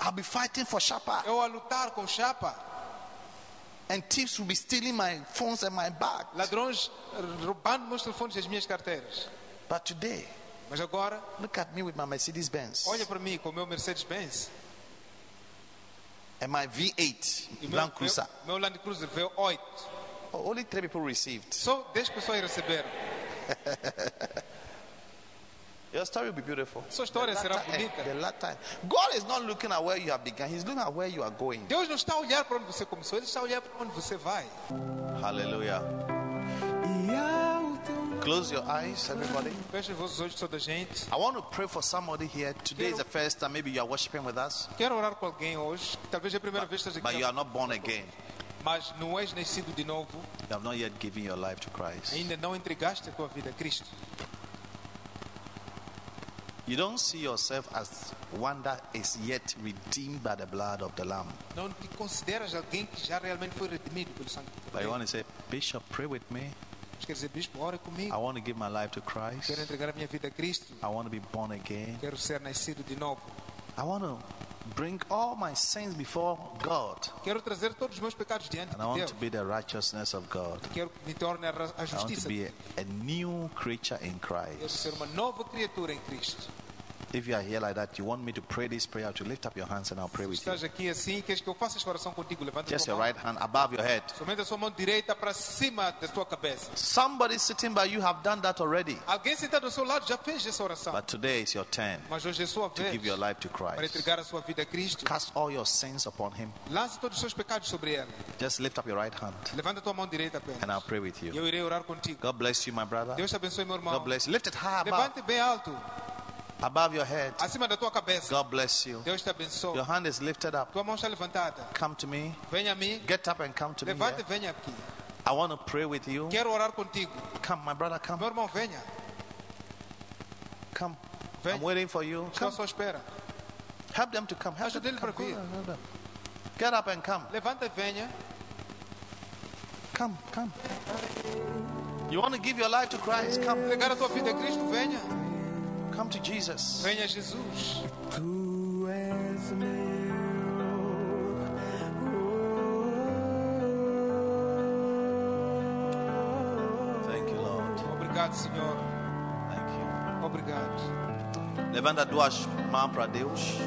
I'll be fighting for Shapa. Eu a lutar com chapa. And thieves will be stealing my phones and my bag. Ladrões roubando meus telefones e as minhas carteiras. But today, Mas agora, look at me with my Mercedes Benz olha para mim com o meu Mercedes-Benz. and my V8 E meu, Land Cruiser. meu, meu Land Cruiser V8. Oh, only three people received. Só 10 pessoas receberam. (laughs) Your story will be beautiful. Sua história será end, bonita. the latter end. God is not looking at where you have begun, He's looking at where you are going. Deus não está a olhar para onde você começou, Ele está a olhar para onde você vai. Hallelujah. Close your eyes, everybody. Feche os vossos olhos, toda a gente. I want to pray for somebody here. Today is the first time, maybe you are worshiping with us, Quero orar com alguém hoje. Talvez é a primeira vez que esteja but you aqui, are not born again. mas não és nascido de novo. You have not yet given your life to Christ. Ainda não entregaste a tua vida a Cristo. You don't see yourself as one that is yet redeemed by the blood of the Lamb. Não te consideras alguém que já realmente foi redimido pelo sangue. But you want to say, Bishop, pray with me. Quer dizer, bispo, ore comigo. I want to give my life to Christ. Quero entregar a minha vida a Cristo. I want to be born again. Quero ser nascido de novo. I want to bring all my sins before God. Quero trazer todos os meus pecados diante And I de want Deus. to be the righteousness of God. Quero que me torne a I want to justiça. be a, a new creature in Quero Christ. ser uma nova criatura em Cristo. If you are here like that, you want me to pray this prayer, to lift up your hands and I'll pray with you. Aqui assim, queres que eu faça esta oração contigo? Levanta a Just tua your mão. right hand above your head. Somente a sua mão direita para cima da tua cabeça. Somebody sitting by you have done that already. Alguém sentado ao seu lado já fez essa oração. But today is your turn Mas hoje é a sua to vez give your life to para Christ. entregar a sua vida a Cristo. Cast all your sins upon Him. Lance todos os seus pecados sobre Ele. Just lift up your right hand Levanta a tua mão direita and I'll pray with E you. irei orar contigo. God bless you, my brother. Deus te abençoe, meu irmão. God bless you. Lift it high above, Levante bem alto, above your head. acima da tua cabeça. God bless you. Deus te abençoe. Your hand is lifted up. Tua mão está levantada. Come to me. Venha a mim. Get up and come to me. Levante here. e venha aqui. I want to pray with you. Quero orar contigo. Come, my brother, come. Meu irmão, venha. Come. Venha. I'm waiting for you. Estou à Come. sua espera. Help them to come. Help Ajude them to come. vir. Go on, help them. Get up and come. Levanta e venha. Come, come. You want to give your life to Christ? Come. Entregar a tua vida a Cristo, venha. Come to Jesus. Venha Jesus. Tu és meu. Thank you, Lord. Obrigado, Senhor. Thank you. Obrigado. Levanta duas mãos para Deus.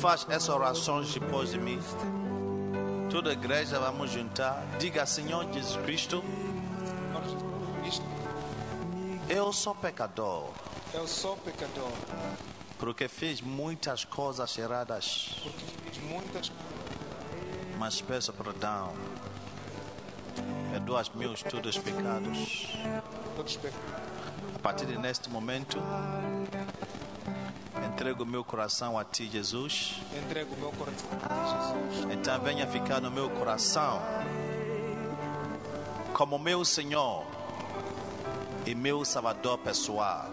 Faz essa oração depois de mim. Toda a igreja vamos juntar. Diga, Senhor Jesus Cristo, eu sou pecador, eu sou pecador, porque fiz muitas coisas erradas, porque fiz muitas mas peço perdão. Perdoa os meus todos os pecados. todos pecados. A partir de neste momento, entrego meu coração a Ti, Jesus. Entrego meu coração a Jesus. Então venha ficar no meu coração como meu Senhor e meu Salvador pessoal.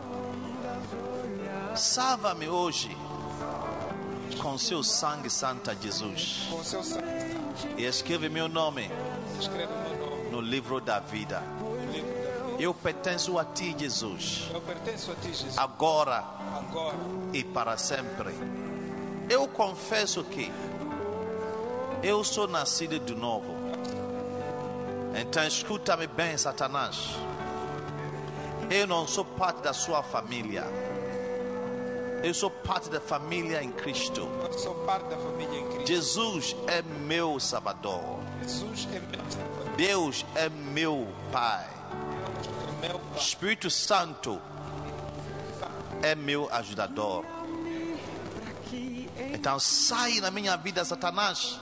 Salva-me hoje com seu sangue santo, Jesus, Com o seu sangue, e escreve meu nome escreve o meu nome no livro da vida. no livro da vida. Eu pertenço a Ti, Jesus, Eu pertenço a ti, Jesus, agora agora e para sempre. Eu confesso que eu sou nascido de novo. Então escuta-me bem, Satanás. Eu não sou parte da sua família. Eu sou parte da família em Cristo. Eu sou parte da família em Cristo. Jesus é meu Salvador. Jesus é meu Salvador, Deus é meu Pai. é meu Pai. Espírito Santo é meu ajudador. Então sai na minha vida, Satanás.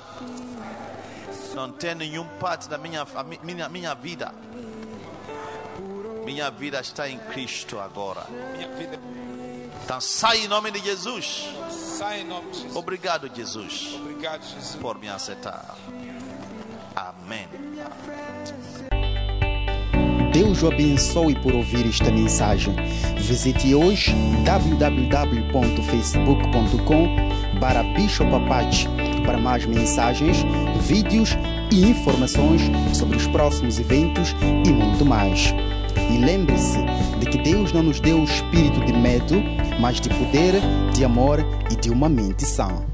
Não tem nenhum parte da minha, minha, minha vida. Minha vida está em Cristo agora. Vida Então sai em nome de Jesus. sai em nome de Jesus. Obrigado, Jesus, Obrigado, Jesus. por me aceitar. Amém. Deus o abençoe por ouvir esta mensagem. Visite hoje www.facebook.com para Bishop Apache para mais mensagens, vídeos e informações sobre os próximos eventos e muito mais. E lembre-se de que Deus não nos deu o espírito de medo, mas de poder, de amor e de uma mente sã.